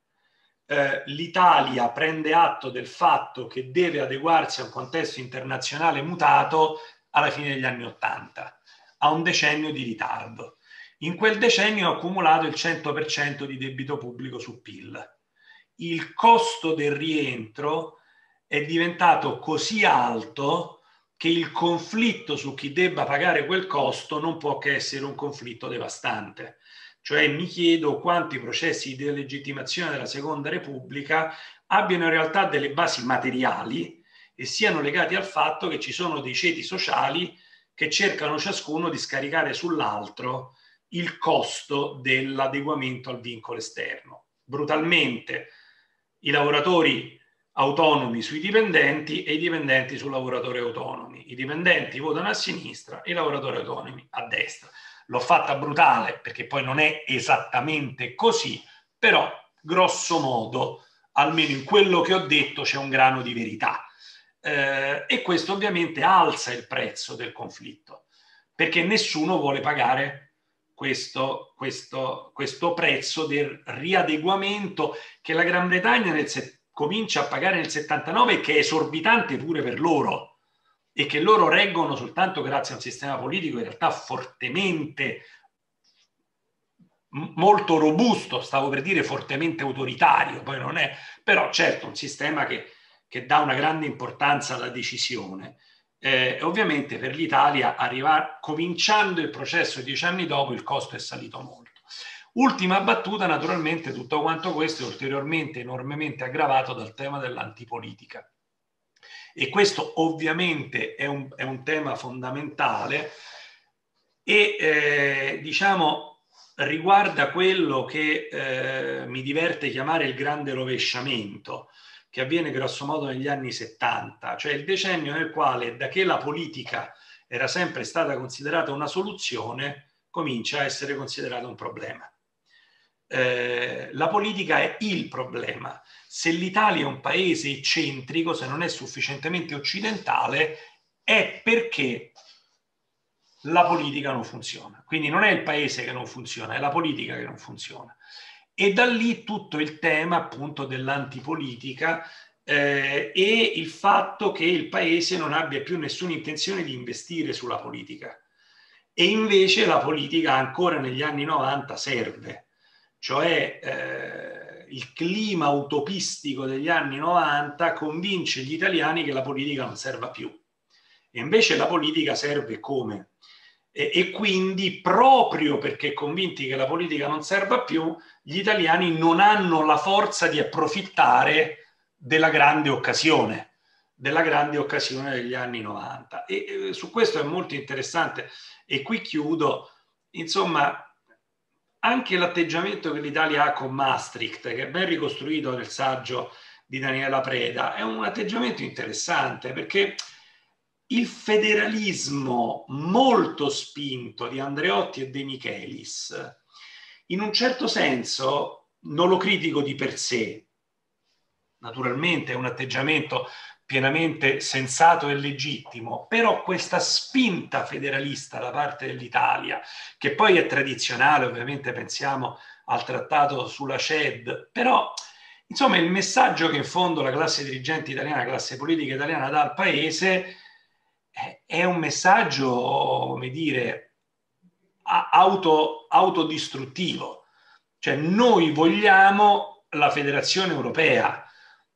Eh, L'Italia prende atto del fatto che deve adeguarsi a un contesto internazionale mutato alla fine degli anni 80, a un decennio di ritardo. In quel decennio ha accumulato il 100% di debito pubblico su PIL. Il costo del rientro è diventato così alto che il conflitto su chi debba pagare quel costo non può che essere un conflitto devastante. Cioè mi chiedo quanti processi di delegittimazione della Seconda Repubblica abbiano in realtà delle basi materiali e siano legati al fatto che ci sono dei ceti sociali che cercano ciascuno di scaricare sull'altro il costo dell'adeguamento al vincolo esterno. Brutalmente i lavoratori autonomi sui dipendenti e i dipendenti sui lavoratori autonomi. I dipendenti votano a sinistra e i lavoratori autonomi a destra. L'ho fatta brutale perché poi non è esattamente così, però grosso modo, almeno in quello che ho detto, c'è un grano di verità. Eh, e questo ovviamente alza il prezzo del conflitto, perché nessuno vuole pagare questo, questo, questo prezzo del riadeguamento che la Gran Bretagna nel 70 comincia a pagare nel 79 che è esorbitante pure per loro e che loro reggono soltanto grazie a un sistema politico in realtà fortemente molto robusto, stavo per dire fortemente autoritario, poi non è, però certo un sistema che, che dà una grande importanza alla decisione. Eh, ovviamente per l'Italia arrivare, cominciando il processo dieci anni dopo il costo è salito molto. Ultima battuta, naturalmente tutto quanto questo è ulteriormente enormemente aggravato dal tema dell'antipolitica. E questo ovviamente è un, è un tema fondamentale e eh, diciamo riguarda quello che eh, mi diverte chiamare il grande rovesciamento, che avviene grossomodo negli anni 70, cioè il decennio nel quale da che la politica era sempre stata considerata una soluzione, comincia a essere considerata un problema. Eh, la politica è il problema. Se l'Italia è un paese eccentrico, se non è sufficientemente occidentale, è perché la politica non funziona. Quindi non è il paese che non funziona, è la politica che non funziona. E da lì tutto il tema appunto dell'antipolitica eh, e il fatto che il paese non abbia più nessuna intenzione di investire sulla politica. E invece la politica ancora negli anni 90 serve cioè eh, il clima utopistico degli anni 90 convince gli italiani che la politica non serva più. E invece la politica serve come? E, e quindi proprio perché convinti che la politica non serva più, gli italiani non hanno la forza di approfittare della grande occasione della grande occasione degli anni 90. E eh, su questo è molto interessante e qui chiudo, insomma, anche l'atteggiamento che l'Italia ha con Maastricht, che è ben ricostruito nel saggio di Daniela Preda, è un atteggiamento interessante perché il federalismo molto spinto di Andreotti e De Michelis, in un certo senso non lo critico di per sé, naturalmente è un atteggiamento pienamente sensato e legittimo, però questa spinta federalista da parte dell'Italia, che poi è tradizionale, ovviamente pensiamo al trattato sulla CED, però insomma il messaggio che in fondo la classe dirigente italiana, la classe politica italiana dà al paese è un messaggio, come dire, auto, autodistruttivo. Cioè noi vogliamo la federazione europea,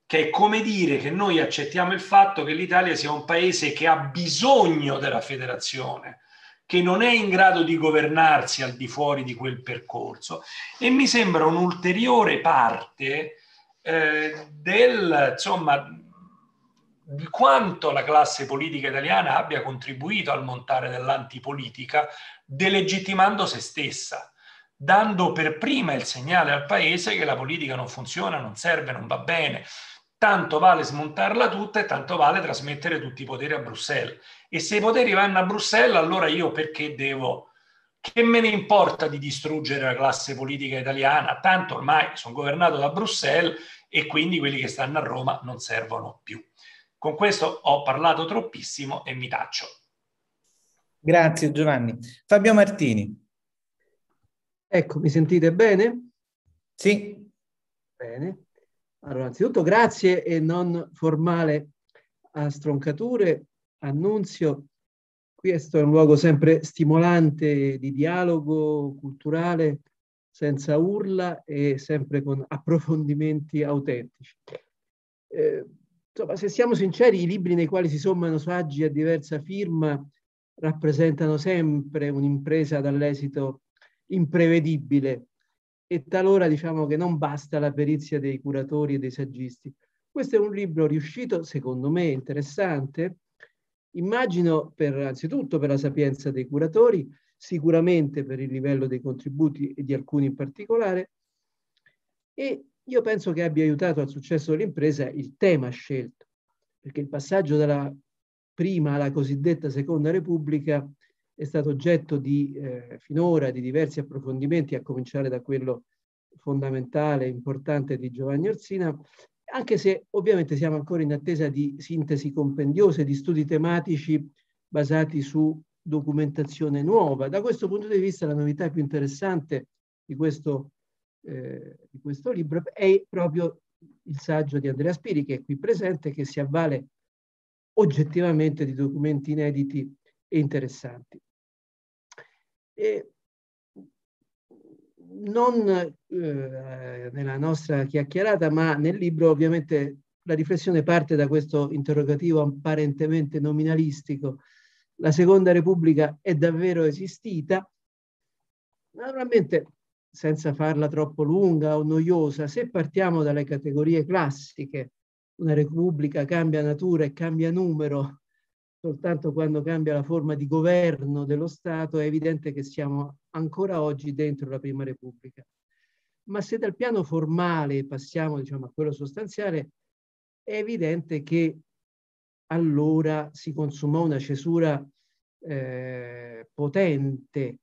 che è come dire che noi accettiamo il fatto che l'Italia sia un paese che ha bisogno della federazione, che non è in grado di governarsi al di fuori di quel percorso. E mi sembra un'ulteriore parte eh, del, insomma, di quanto la classe politica italiana abbia contribuito al montare dell'antipolitica, delegittimando se stessa, dando per prima il segnale al paese che la politica non funziona, non serve, non va bene, tanto vale smontarla tutta e tanto vale trasmettere tutti i poteri a Bruxelles. E se i poteri vanno a Bruxelles, allora io perché devo, che me ne importa di distruggere la classe politica italiana? Tanto ormai sono governato da Bruxelles e quindi quelli che stanno a Roma non servono più. Con questo ho parlato troppissimo e mi taccio. Grazie Giovanni. Fabio Martini. Ecco, mi sentite bene? Sì. Bene. Allora, anzitutto grazie e non formale a Stroncature, Annunzio. Questo è un luogo sempre stimolante di dialogo culturale, senza urla e sempre con approfondimenti autentici. Eh, insomma, se siamo sinceri, i libri nei quali si sommano saggi a diversa firma rappresentano sempre un'impresa dall'esito imprevedibile e talora diciamo che non basta la perizia dei curatori e dei saggisti. Questo è un libro riuscito, secondo me, interessante, immagino per, anzitutto per la sapienza dei curatori, sicuramente per il livello dei contributi e di alcuni in particolare, e io penso che abbia aiutato al successo dell'impresa il tema scelto, perché il passaggio dalla prima alla cosiddetta seconda repubblica è stato oggetto di, eh, finora di diversi approfondimenti, a cominciare da quello fondamentale, importante di Giovanni Orsina, anche se ovviamente siamo ancora in attesa di sintesi compendiose, di studi tematici basati su documentazione nuova. Da questo punto di vista la novità più interessante di questo, eh, di questo libro è proprio il saggio di Andrea Spiri, che è qui presente, che si avvale oggettivamente di documenti inediti e interessanti. E non eh, nella nostra chiacchierata, ma nel libro ovviamente la riflessione parte da questo interrogativo apparentemente nominalistico. La Seconda Repubblica è davvero esistita? Naturalmente, senza farla troppo lunga o noiosa, se partiamo dalle categorie classiche, una Repubblica cambia natura e cambia numero, soltanto quando cambia la forma di governo dello Stato, è evidente che siamo ancora oggi dentro la Prima Repubblica. Ma se dal piano formale passiamo diciamo, a quello sostanziale, è evidente che allora si consumò una cesura eh, potente.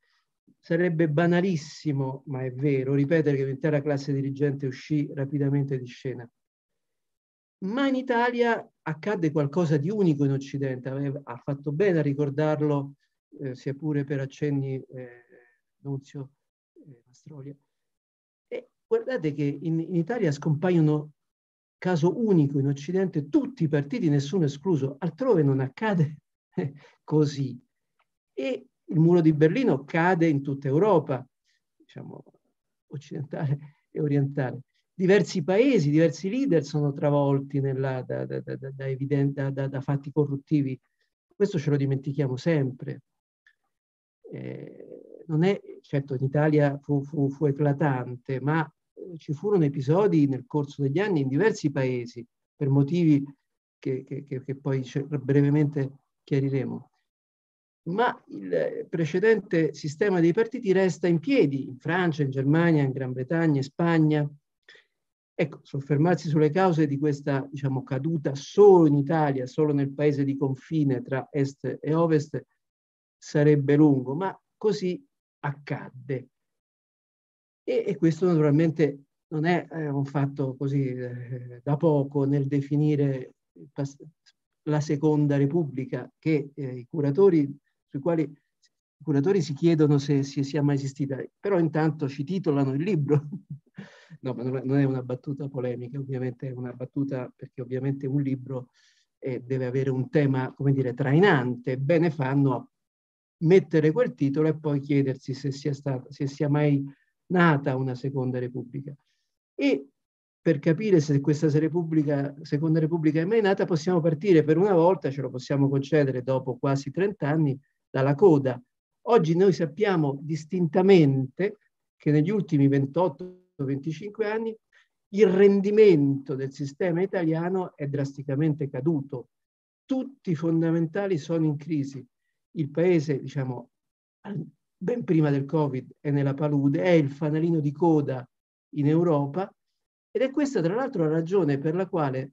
Sarebbe banalissimo, ma è vero, ripetere che l'intera classe dirigente uscì rapidamente di scena ma in Italia accadde qualcosa di unico in Occidente, ha fatto bene a ricordarlo, eh, sia pure per accenni eh, Nunzio eh, Mastrolia. E guardate che in, in Italia scompaiono caso unico in Occidente tutti i partiti, nessuno escluso, altrove non accade così. E il muro di Berlino cade in tutta Europa, diciamo occidentale e orientale diversi paesi, diversi leader sono travolti nella, da, da, da, evidente, da, fatti corruttivi. Questo ce lo dimentichiamo sempre. Eh, non è, certo in Italia fu, fu, fu eclatante, ma ci furono episodi nel corso degli anni in diversi paesi per motivi che, che, che poi brevemente chiariremo. Ma il precedente sistema dei partiti resta in piedi in Francia, in Germania, in Gran Bretagna, in Spagna. Ecco, soffermarsi sulle cause di questa diciamo, caduta solo in Italia, solo nel paese di confine tra est e ovest, sarebbe lungo, ma così accadde. E, e questo naturalmente non è eh, un fatto così eh, da poco nel definire la seconda repubblica che eh, i curatori sui quali i curatori si chiedono se, se sia mai esistita, però intanto ci titolano il libro. no, ma non è una battuta polemica, ovviamente è una battuta perché ovviamente un libro eh, deve avere un tema, come dire, trainante. Bene fanno a mettere quel titolo e poi chiedersi se sia, stata, se sia mai nata una seconda repubblica. E per capire se questa Repubblica, seconda repubblica è mai nata, possiamo partire per una volta, ce lo possiamo concedere dopo quasi 30 anni, dalla coda. Oggi noi sappiamo distintamente che negli ultimi 28-25 anni il rendimento del sistema italiano è drasticamente caduto. Tutti i fondamentali sono in crisi. Il paese, diciamo, ben prima del Covid è nella palude, è il fanalino di coda in Europa ed è questa tra l'altro la ragione per la quale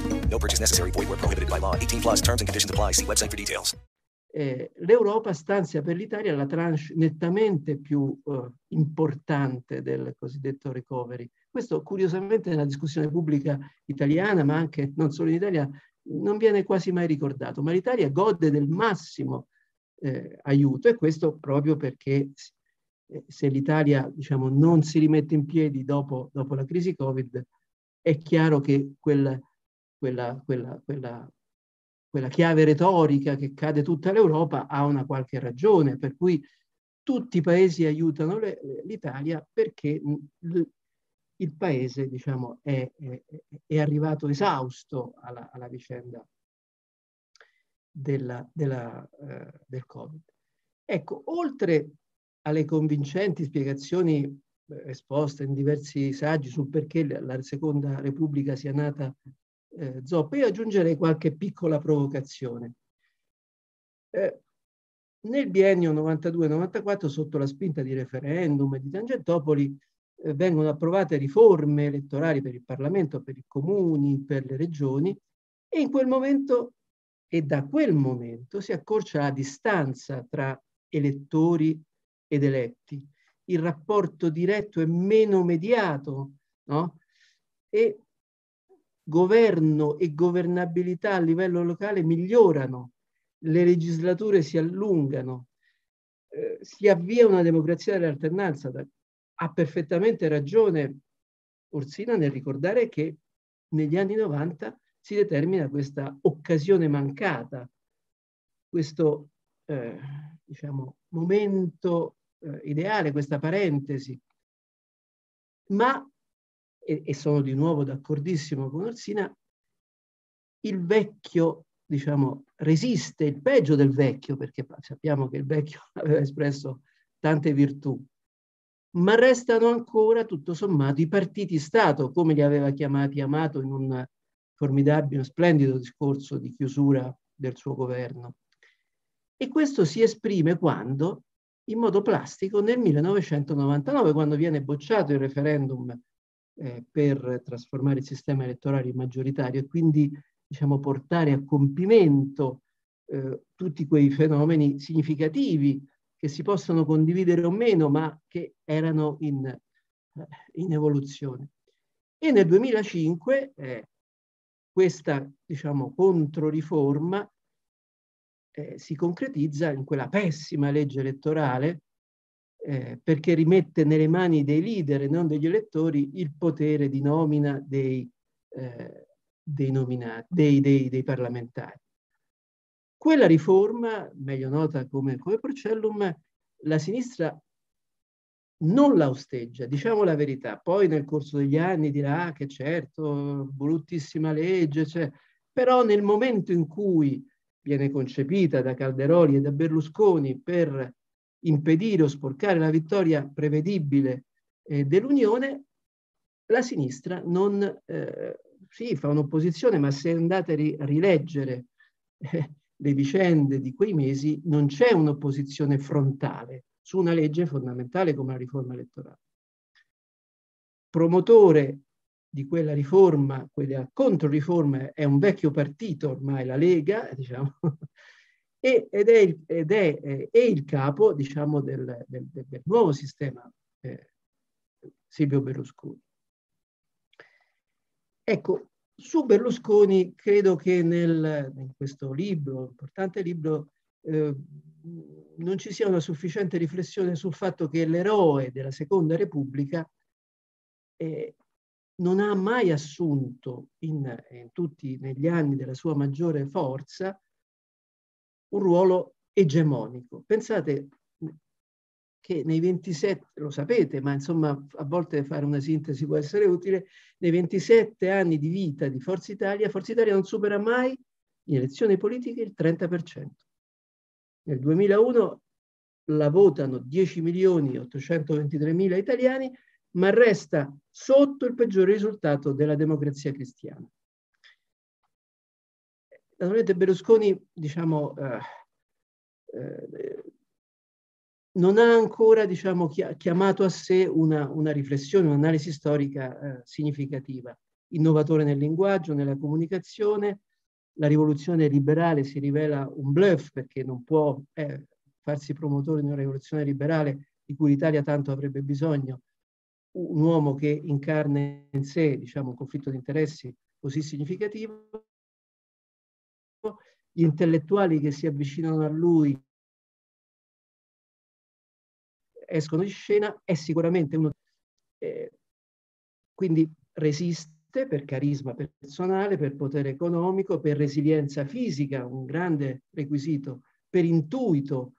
No purchase necessary. Void where prohibited by law. 18 plus terms and conditions apply. See website for details. Eh, L'Europa stanzia per l'Italia la tranche nettamente più eh, importante del cosiddetto recovery. Questo curiosamente nella discussione pubblica italiana, ma anche non solo in Italia, non viene quasi mai ricordato, ma l'Italia gode del massimo eh, aiuto e questo proprio perché eh, se l'Italia diciamo, non si rimette in piedi dopo, dopo la crisi Covid, è chiaro che quel quella, quella, quella, quella chiave retorica che cade tutta l'Europa ha una qualche ragione, per cui tutti i paesi aiutano l'Italia perché il paese diciamo, è, è, è arrivato esausto alla, alla vicenda della, della, uh, del Covid. Ecco, oltre alle convincenti spiegazioni eh, esposte in diversi saggi sul perché la Seconda Repubblica sia nata eh, zoppa. Io aggiungerei qualche piccola provocazione. Eh, nel biennio 92-94, sotto la spinta di referendum e di Tangentopoli, eh, vengono approvate riforme elettorali per il Parlamento, per i comuni, per le regioni e in quel momento e da quel momento si accorcia la distanza tra elettori ed eletti. Il rapporto diretto è meno mediato, no? E governo e governabilità a livello locale migliorano, le legislature si allungano, eh, si avvia una democrazia dell'alternanza. Ha perfettamente ragione Orsina nel ricordare che negli anni 90 si determina questa occasione mancata, questo eh, diciamo, momento eh, ideale, questa parentesi. Ma e, e sono di nuovo d'accordissimo con Orsina, il vecchio diciamo, resiste il peggio del vecchio, perché sappiamo che il vecchio aveva espresso tante virtù, ma restano ancora, tutto sommato, i partiti Stato, come li aveva chiamati Amato in un formidabile, splendido discorso di chiusura del suo governo. E questo si esprime quando, in modo plastico, nel 1999, quando viene bocciato il referendum eh, per trasformare il sistema elettorale maggioritario e quindi diciamo, portare a compimento eh, tutti quei fenomeni significativi che si possono condividere o meno, ma che erano in, eh, in evoluzione. E nel 2005 eh, questa diciamo, controriforma eh, si concretizza in quella pessima legge elettorale eh, perché rimette nelle mani dei leader e non degli elettori il potere di nomina dei, eh, dei, nominati, dei, dei, dei, parlamentari. Quella riforma, meglio nota come, come Porcellum, la sinistra non la osteggia, diciamo la verità. Poi nel corso degli anni dirà ah, che certo, bruttissima legge, cioè, però nel momento in cui viene concepita da Calderoli e da Berlusconi per impedire o sporcare la vittoria prevedibile eh, dell'Unione, la sinistra non eh, sì, fa un'opposizione, ma se andate a ri rileggere eh, le vicende di quei mesi, non c'è un'opposizione frontale su una legge fondamentale come la riforma elettorale. Promotore di quella riforma, quella controriforma, è un vecchio partito ormai, la Lega, diciamo, ed è il, ed è, eh, è il capo, diciamo, del, del, del nuovo sistema eh, Silvio Berlusconi. Ecco, su Berlusconi credo che nel, in questo libro, importante libro, eh, non ci sia una sufficiente riflessione sul fatto che l'eroe della Seconda Repubblica eh, non ha mai assunto in, in tutti negli anni della sua maggiore forza un ruolo egemonico. Pensate che nei 27, lo sapete, ma insomma a volte fare una sintesi può essere utile, nei 27 anni di vita di Forza Italia, Forza Italia non supera mai in elezioni politiche il 30%. Nel 2001 la votano 10 milioni 823 mila italiani, ma resta sotto il peggiore risultato della democrazia cristiana. Naturalmente Berlusconi, diciamo, eh, eh, non ha ancora diciamo, chiamato a sé una, una riflessione, un'analisi storica eh, significativa. Innovatore nel linguaggio, nella comunicazione, la rivoluzione liberale si rivela un bluff perché non può eh, farsi promotore di una rivoluzione liberale di cui l'Italia tanto avrebbe bisogno, un uomo che incarna in sé diciamo, un conflitto di interessi così significativo, gli intellettuali che si avvicinano a lui escono di scena, è sicuramente uno... Eh, quindi resiste per carisma personale, per potere economico, per resilienza fisica, un grande requisito, per intuito,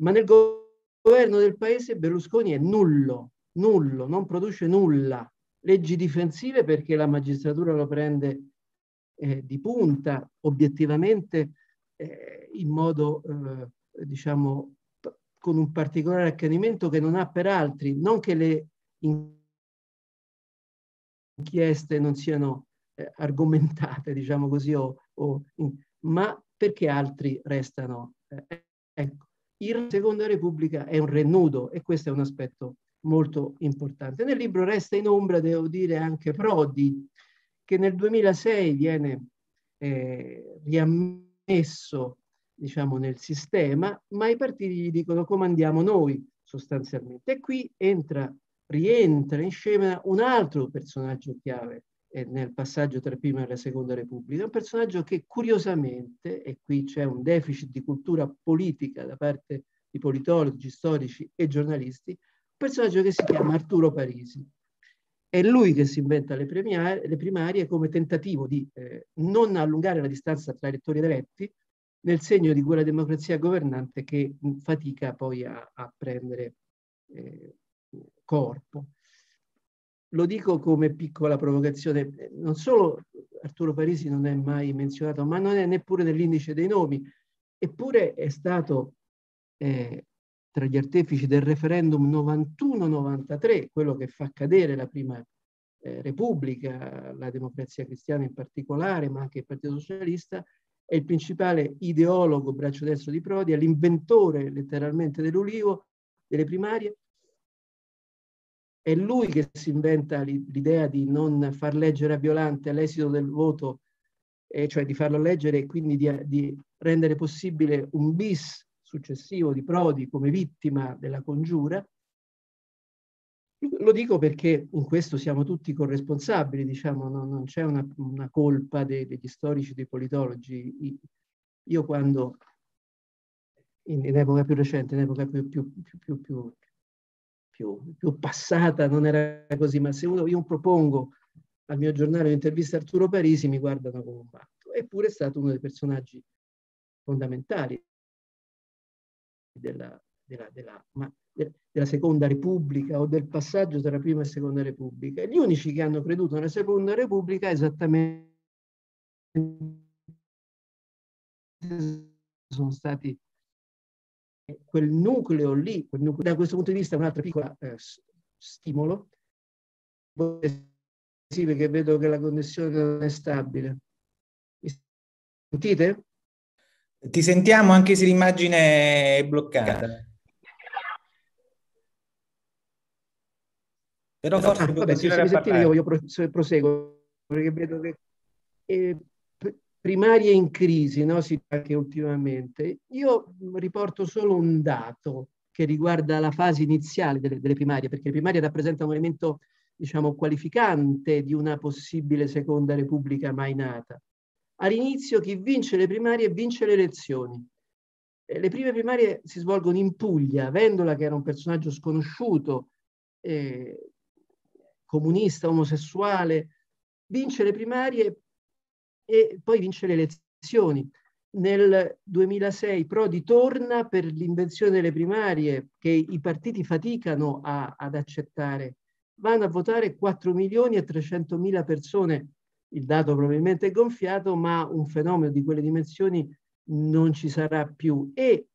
ma nel governo del paese Berlusconi è nullo, nullo, non produce nulla. Leggi difensive perché la magistratura lo prende eh, di punta, obiettivamente, eh, in modo, eh, diciamo, con un particolare accanimento che non ha per altri, non che le inchieste non siano eh, argomentate, diciamo così, o, o in, ma perché altri restano. Eh, ecco, il Seconda Repubblica è un rennudo e questo è un aspetto molto importante. Nel libro resta in ombra, devo dire, anche Prodi, che nel 2006 viene eh, riammesso diciamo, nel sistema, ma i partiti gli dicono comandiamo noi sostanzialmente. E qui entra, rientra in scena un altro personaggio chiave eh, nel passaggio tra prima e la seconda repubblica, un personaggio che curiosamente, e qui c'è un deficit di cultura politica da parte di politologi, storici e giornalisti, un personaggio che si chiama Arturo Parisi. È lui che si inventa le, primarie, le primarie come tentativo di eh, non allungare la distanza tra elettori ed eletti, nel segno di quella democrazia governante che fatica poi a, a prendere eh, corpo. lo dico come piccola provocazione, non solo Arturo Parisi non è mai menzionato, ma non è neppure nell'indice dei nomi, eppure è stato eh, tra gli artefici del referendum 91-93, quello che fa cadere la prima eh, Repubblica, la democrazia cristiana in particolare, ma anche il Partito Socialista, è il principale ideologo, braccio destro di Prodi, è l'inventore letteralmente dell'ulivo, delle primarie, è lui che si inventa l'idea di non far leggere a Violante all'esito del voto, eh, cioè di farlo leggere e quindi di, di, rendere possibile un bis successivo di Prodi come vittima della congiura. Lo dico perché in questo siamo tutti corresponsabili, diciamo, no, non c'è una, una colpa dei, degli storici, dei politologi. Io quando, in, in epoca più recente, in epoca più, più, più, più più, più, passata non era così, ma se uno, io propongo al mio giornale un'intervista a Arturo Parisi mi guardano come un matto. Eppure è stato uno dei personaggi fondamentali della, della, della, ma, della Seconda Repubblica o del passaggio tra Prima e Seconda Repubblica. Gli unici che hanno creduto nella Seconda Repubblica esattamente sono stati quel nucleo lì, quel nucleo, da questo punto di vista un'altra piccola eh, stimolo, perché vedo che la connessione non è stabile. Mi sentite? Ti sentiamo anche se l'immagine è bloccata. Però forse ah, vabbè, se mi sentite io, io proseguo, perché vedo che... Eh, primarie in crisi, no? si fa anche ultimamente. Io riporto solo un dato che riguarda la fase iniziale delle, delle primarie, perché le primarie rappresentano un elemento diciamo, qualificante di una possibile seconda repubblica mai nata. All'inizio chi vince le primarie vince le elezioni. Le prime primarie si svolgono in Puglia, Vendola che era un personaggio sconosciuto, eh, comunista, omosessuale, vince le primarie e poi vince le elezioni. Nel 2006 Prodi torna per l'invenzione delle primarie che i partiti faticano a, ad accettare. Vanno a votare 4 milioni e 300 mila persone. Il dato probabilmente è gonfiato, ma un fenomeno di quelle dimensioni non ci sarà più. E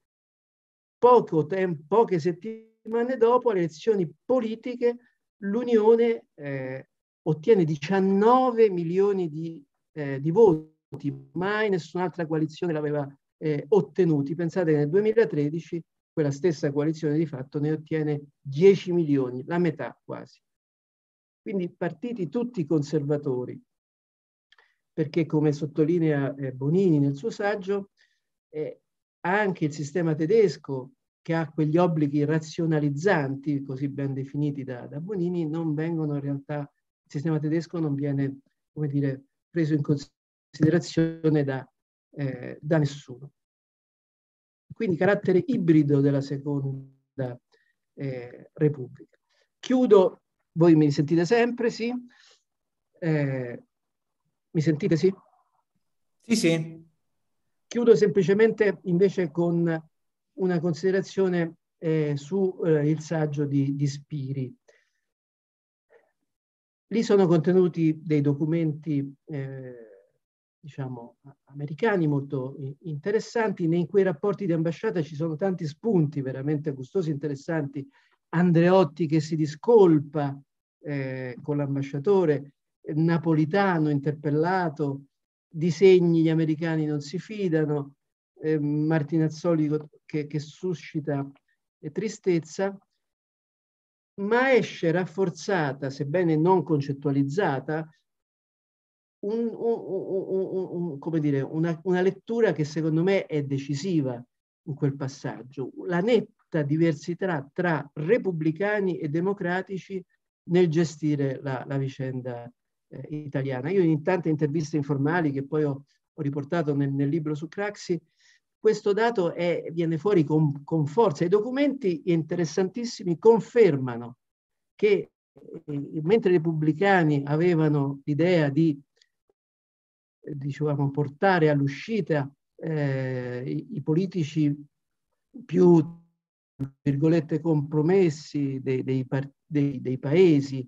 tempo, poche settimane dopo, alle elezioni politiche, l'Unione eh, ottiene 19 milioni di eh, di voti, mai nessun'altra coalizione l'aveva eh, ottenuti. Pensate che nel 2013 quella stessa coalizione di fatto ne ottiene 10 milioni, la metà quasi. Quindi partiti tutti conservatori, perché come sottolinea eh, Bonini nel suo saggio, eh, anche il sistema tedesco che ha quegli obblighi razionalizzanti, così ben definiti da, da Bonini, non vengono in realtà, il sistema tedesco non viene, come dire, preso in considerazione da, eh, da nessuno. Quindi carattere ibrido della seconda eh, Repubblica. Chiudo, voi mi sentite sempre, sì? Eh, mi sentite, sì? Sì, sì. Chiudo semplicemente invece con una considerazione eh, sul eh, saggio di, di Spiri. Lì sono contenuti dei documenti, eh, diciamo, americani molto interessanti, in quei rapporti di ambasciata ci sono tanti spunti veramente gustosi, interessanti. Andreotti che si discolpa eh, con l'ambasciatore, Napolitano interpellato, disegni gli americani non si fidano, eh, Martinazzoli che, che suscita tristezza ma esce rafforzata, sebbene non concettualizzata, un, un, un, dire, una, una, lettura che secondo me è decisiva in quel passaggio, la netta diversità tra repubblicani e democratici nel gestire la, la vicenda eh, italiana. Io in tante interviste informali che poi ho, ho riportato nel, nel, libro su Craxi, questo dato è, viene fuori con, con, forza. I documenti interessantissimi confermano che eh, mentre i repubblicani avevano l'idea di eh, portare all'uscita eh, i, i, politici più virgolette compromessi dei, dei, dei, dei paesi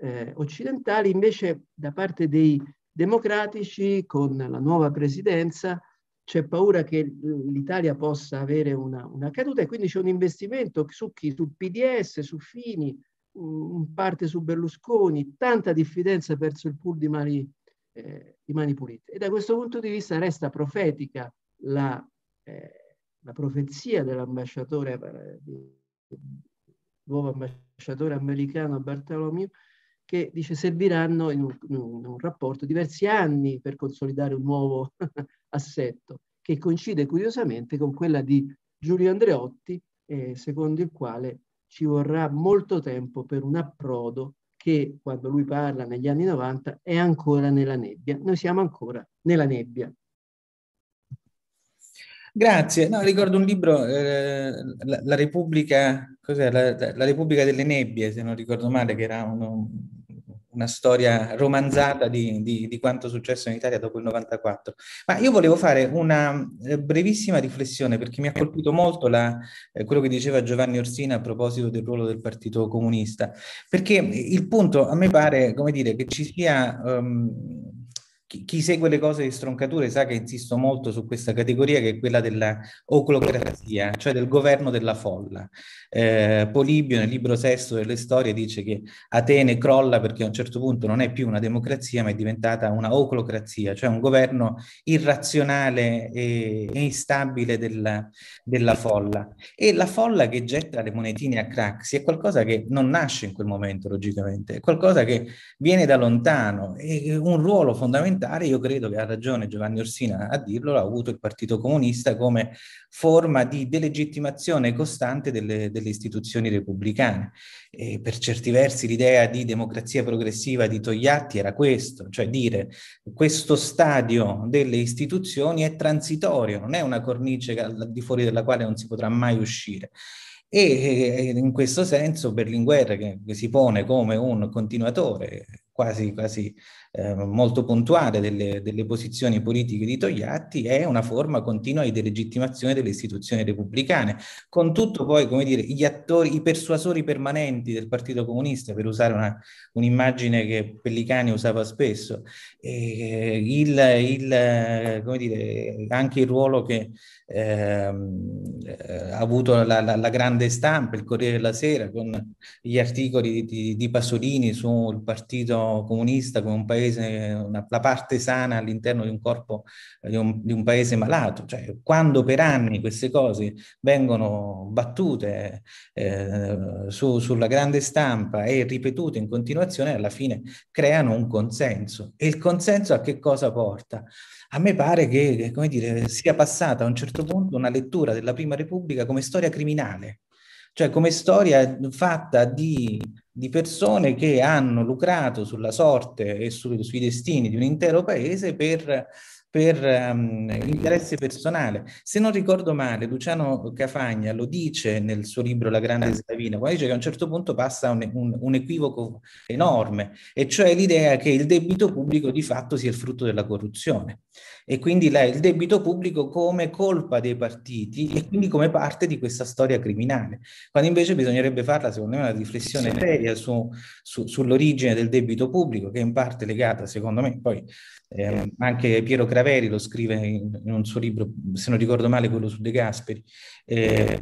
eh, occidentali, invece da parte dei democratici con la nuova presidenza c'è paura che l'Italia possa avere una, una, caduta e quindi c'è un investimento su chi? Sul PDS, su Fini, in parte su Berlusconi, tanta diffidenza verso il pool di mani, eh, di mani pulite. E da questo punto di vista resta profetica la, eh, la profezia dell'ambasciatore, eh, nuovo ambasciatore americano Bartolomeo, che dice serviranno in un, in un rapporto diversi anni per consolidare un nuovo assetto, che coincide curiosamente con quella di Giulio Andreotti, eh, secondo il quale ci vorrà molto tempo per un approdo che quando lui parla negli anni 90 è ancora nella nebbia. Noi siamo ancora nella nebbia. Grazie. No, ricordo un libro, eh, la, la, Repubblica, cos'è? La, la, Repubblica delle Nebbie, se non ricordo male, che era uno, una storia romanzata di, di, di, quanto è successo in Italia dopo il 94. Ma io volevo fare una eh, brevissima riflessione perché mi ha colpito molto la, eh, quello che diceva Giovanni Orsina a proposito del ruolo del Partito Comunista, perché il punto a me pare, come dire, che ci sia... Um, chi, segue le cose di stroncature sa che insisto molto su questa categoria che è quella della oclocrazia, cioè del governo della folla. Eh, Polibio nel libro sesto delle storie dice che Atene crolla perché a un certo punto non è più una democrazia ma è diventata una oclocrazia, cioè un governo irrazionale e, e instabile della, della, folla. E la folla che getta le monetine a Craxi è qualcosa che non nasce in quel momento logicamente, è qualcosa che viene da lontano e un ruolo fondamentale parlamentare, io credo che ha ragione Giovanni Orsina a dirlo, l'ha avuto il Partito Comunista come forma di delegittimazione costante delle, delle istituzioni repubblicane. E per certi versi l'idea di democrazia progressiva di Togliatti era questo, cioè dire questo stadio delle istituzioni è transitorio, non è una cornice di fuori della quale non si potrà mai uscire. E in questo senso Berlinguer, che si pone come un continuatore quasi, quasi eh, molto puntuale delle, delle, posizioni politiche di Togliatti, è una forma continua di delegittimazione delle istituzioni repubblicane, con tutto poi, come dire, gli attori, i persuasori permanenti del Partito Comunista, per usare una, un'immagine che Pellicani usava spesso, eh, il, il, come dire, anche il ruolo che ehm, eh, ha avuto la, la, la, grande stampa, il Corriere della Sera, con gli articoli di, di, di Pasolini sul Partito Comunista come un paese una, la parte sana all'interno di un corpo di un, di un, paese malato. Cioè, quando per anni queste cose vengono battute eh, su, sulla grande stampa e ripetute in continuazione, alla fine creano un consenso. E il consenso a che cosa porta? A me pare che, come dire, sia passata a un certo punto una lettura della Prima Repubblica come storia criminale cioè come storia fatta di, di persone che hanno lucrato sulla sorte e su, sui destini di un intero paese per per um, interesse personale. Se non ricordo male, Luciano Cafagna lo dice nel suo libro La grande slavina, quando dice che a un certo punto passa un, un, un equivoco enorme, e cioè l'idea che il debito pubblico di fatto sia il frutto della corruzione e quindi la, il debito pubblico come colpa dei partiti e quindi come parte di questa storia criminale, quando invece bisognerebbe farla, secondo me, una riflessione seria su, su, sull'origine del debito pubblico, che è in parte legata, secondo me, poi eh, anche Piero Craveri lo scrive in, in, un suo libro, se non ricordo male, quello su De Gasperi. Eh,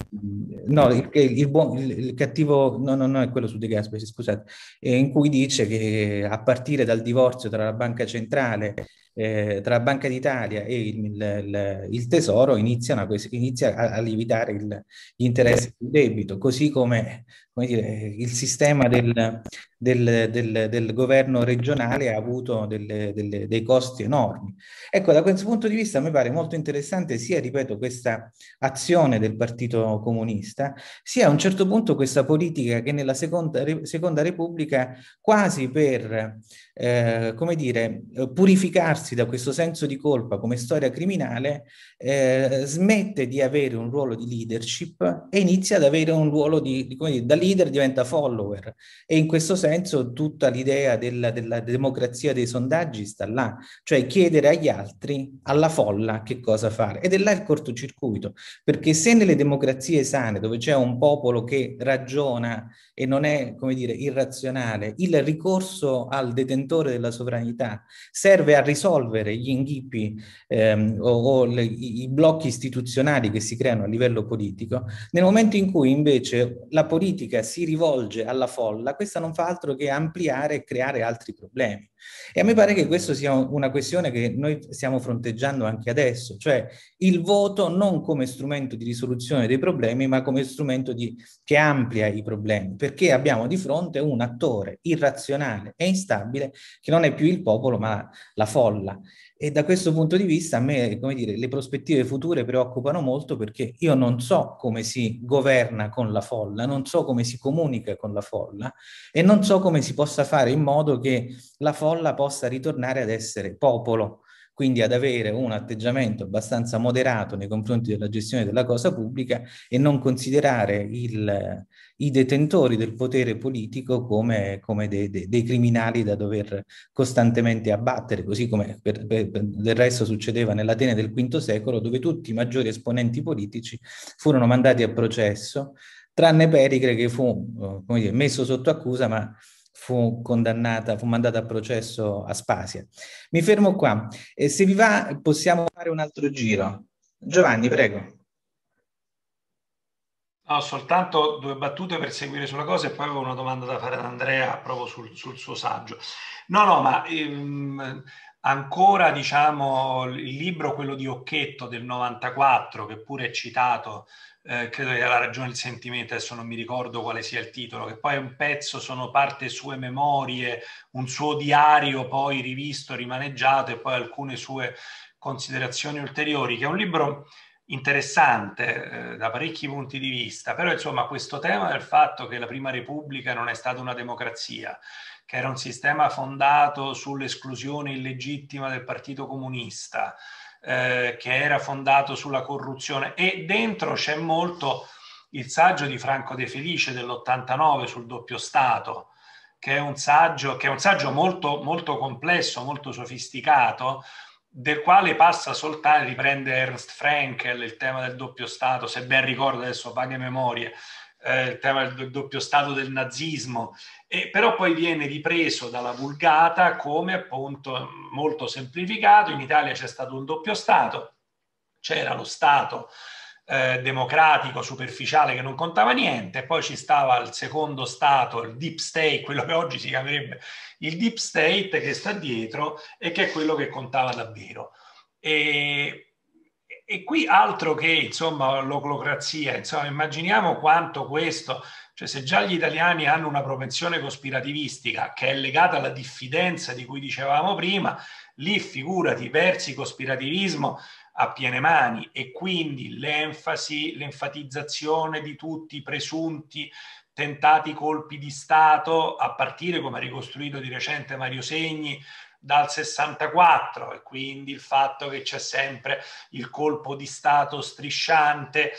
no, il, il, buon, il, il, cattivo, no, no, no, è quello su De Gasperi, scusate, eh, in cui dice che a partire dal divorzio tra la banca centrale eh, tra Banca d'Italia e il, il, il Tesoro iniziano a, inizia a, a lievitare il, gli interessi del debito, così come dire, il sistema del, del, del, del, governo regionale ha avuto delle, delle, dei costi enormi. Ecco, da questo punto di vista mi pare molto interessante sia, ripeto, questa azione del Partito Comunista, sia a un certo punto questa politica che nella seconda, seconda Repubblica quasi per, eh, come dire, purificarsi da questo senso di colpa come storia criminale, eh, smette di avere un ruolo di leadership e inizia ad avere un ruolo di, di come dire, da, leader diventa follower. E in questo senso tutta l'idea della, della democrazia dei sondaggi sta là, cioè chiedere agli altri, alla folla, che cosa fare. Ed è là il cortocircuito, perché se nelle democrazie sane, dove c'è un popolo che ragiona e non è, come dire, irrazionale, il ricorso al detentore della sovranità serve a risolvere gli inghippi ehm, o, o le, i, blocchi istituzionali che si creano a livello politico, nel momento in cui invece la politica si rivolge alla folla, questa non fa altro che ampliare e creare altri problemi. E a me pare che questa sia una questione che noi stiamo fronteggiando anche adesso, cioè il voto non come strumento di risoluzione dei problemi, ma come strumento di, che amplia i problemi, perché abbiamo di fronte un attore irrazionale e instabile che non è più il popolo, ma la folla. E da questo punto di vista a me, come dire, le prospettive future preoccupano molto perché io non so come si governa con la folla, non so come si comunica con la folla e non so come si possa fare in modo che la folla possa ritornare ad essere popolo quindi ad avere un atteggiamento abbastanza moderato nei confronti della gestione della cosa pubblica e non considerare il, i detentori del potere politico come, come dei, dei, dei, criminali da dover costantemente abbattere, così come per, per, per del resto succedeva nell'Atene del V secolo, dove tutti i maggiori esponenti politici furono mandati a processo, tranne Pericle che fu dire, messo sotto accusa, ma fu condannata, fu mandata a processo a Spasia. Mi fermo qua e se vi va possiamo fare un altro giro. Giovanni, prego. No, soltanto due battute per seguire sulla cosa e poi avevo una domanda da fare ad Andrea proprio sul, sul suo saggio. No, no, ma ehm, ancora diciamo il libro, quello di Occhetto del 94, che pure è citato eh, credo che la ragione del sentimento, adesso non mi ricordo quale sia il titolo, che poi è un pezzo, sono parte sue memorie, un suo diario poi rivisto, rimaneggiato e poi alcune sue considerazioni ulteriori, che è un libro interessante eh, da parecchi punti di vista, però insomma questo tema del fatto che la Prima Repubblica non è stata una democrazia, che era un sistema fondato sull'esclusione illegittima del Partito Comunista, eh, che era fondato sulla corruzione. E dentro c'è molto il saggio di Franco De Felice dell'89 sul doppio Stato, che è un saggio, è un saggio molto, molto complesso, molto sofisticato, del quale passa soltanto, riprende Ernst Frankel il tema del doppio Stato, se ben ricordo adesso vaghe memorie, eh, il tema del doppio Stato del nazismo, e però poi viene ripreso dalla vulgata come appunto molto semplificato. In Italia c'è stato un doppio Stato, c'era lo Stato eh, democratico superficiale che non contava niente, poi ci stava il secondo Stato, il Deep State, quello che oggi si chiamerebbe il Deep State che sta dietro e che è quello che contava davvero. E, e qui altro che insomma l'oclocrazia, insomma immaginiamo quanto questo cioè se già gli italiani hanno una propensione cospirativistica che è legata alla diffidenza di cui dicevamo prima, lì figurati versi cospirativismo a piene mani. E quindi l'enfasi, l'enfatizzazione di tutti i presunti tentati colpi di Stato, a partire, come ha ricostruito di recente Mario Segni, dal 64 e quindi il fatto che c'è sempre il colpo di Stato strisciante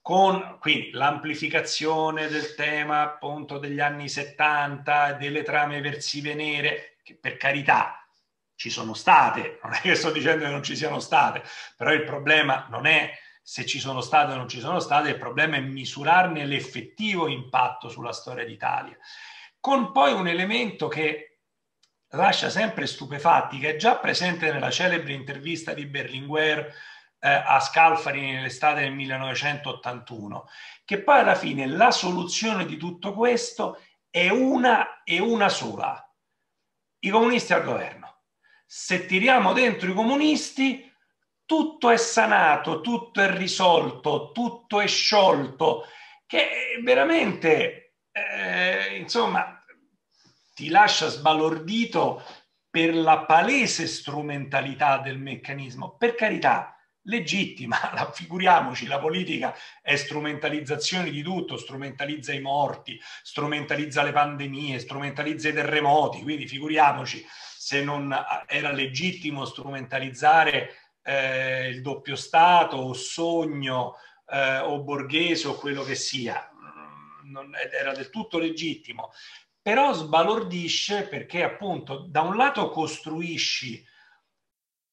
con quindi l'amplificazione del tema appunto degli anni 70, delle trame versive nere, che per carità ci sono state, non è che sto dicendo che non ci siano state, però il problema non è se ci sono state o non ci sono state, il problema è misurarne l'effettivo impatto sulla storia d'Italia. Con poi un elemento che lascia sempre stupefatti, che è già presente nella celebre intervista di Berlinguer eh, a Scalfari nell'estate del 1981, che poi alla fine la soluzione di tutto questo è una e una sola, i comunisti al governo. Se tiriamo dentro i comunisti, tutto è sanato, tutto è risolto, tutto è sciolto, che veramente, eh, insomma, ti lascia sbalordito per la palese strumentalità del meccanismo. Per carità, legittima, la, figuriamoci, la politica è strumentalizzazione di tutto, strumentalizza i morti, strumentalizza le pandemie, strumentalizza i terremoti, quindi figuriamoci se non era legittimo strumentalizzare eh, il doppio Stato o sogno eh, o borghese o quello che sia. non, era del tutto legittimo, però sbalordisce perché appunto da un lato costruisci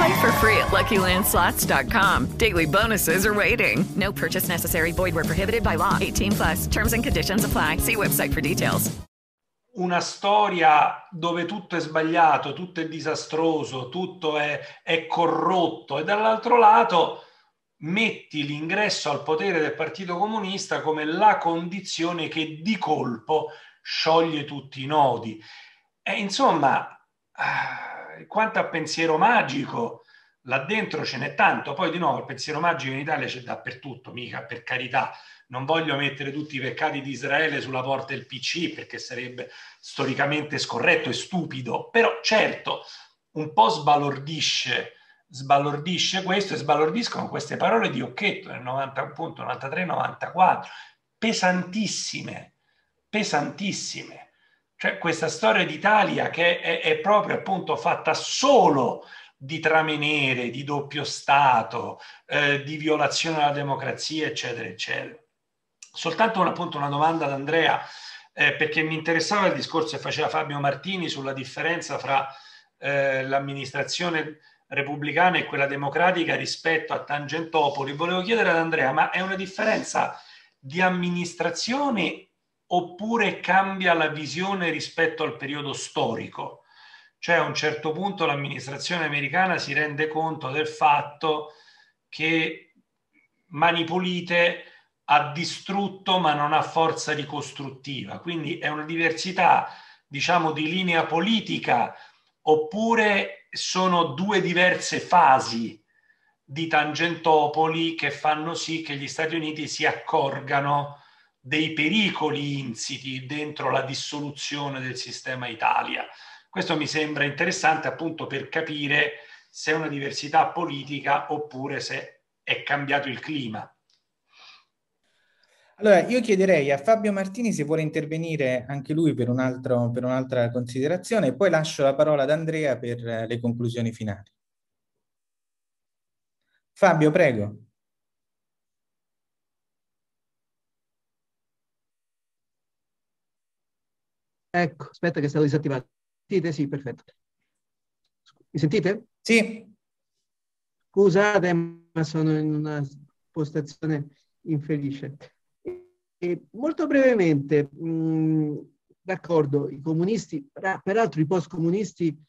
Play for free at LuckyLandSlots.com. Daily bonuses are waiting. No purchase necessary. Void where prohibited by law. 18 plus. Terms and conditions apply. See website for details. Una storia dove tutto è sbagliato, tutto è disastroso, tutto è, è corrotto e dall'altro lato metti l'ingresso al potere del Partito Comunista come la condizione che di colpo scioglie tutti i nodi. E insomma, ah, quanto a pensiero magico, là dentro ce n'è tanto. Poi di nuovo il pensiero magico in Italia c'è dappertutto, mica per carità. Non voglio mettere tutti i peccati di Israele sulla porta del PC perché sarebbe storicamente scorretto e stupido, però certo un po' sbalordisce sbalordisce questo e sbalordiscono queste parole di Occhetto nel 90, appunto, 93-94, pesantissime, pesantissime. Cioè questa storia d'Italia che è, è, proprio appunto fatta solo di tramenere, di doppio Stato, eh, di violazione della democrazia, eccetera, eccetera. Soltanto una, appunto una domanda ad Andrea, eh, perché mi interessava il discorso che faceva Fabio Martini sulla differenza fra eh, l'amministrazione repubblicana e quella democratica rispetto a Tangentopoli. Volevo chiedere ad Andrea, ma è una differenza di amministrazione oppure cambia la visione rispetto al periodo storico? Cioè a un certo punto l'amministrazione americana si rende conto del fatto che Mani Pulite ha distrutto ma non ha forza ricostruttiva, quindi è una diversità diciamo di linea politica oppure sono due diverse fasi di Tangentopoli che fanno sì che gli Stati Uniti si accorgano dei pericoli insiti dentro la dissoluzione del sistema Italia. Questo mi sembra interessante appunto per capire se è una diversità politica oppure se è cambiato il clima. Allora, io chiederei a Fabio Martini se vuole intervenire anche lui per, un altro, per un'altra considerazione e poi lascio la parola ad Andrea per le conclusioni finali. Fabio, prego. Ecco, aspetta che è stato disattivato. Sentite? Sì, perfetto. Mi sentite? Sì. Scusate, ma sono in una postazione infelice. E molto brevemente, mh, d'accordo, i comunisti, peraltro i post-comunisti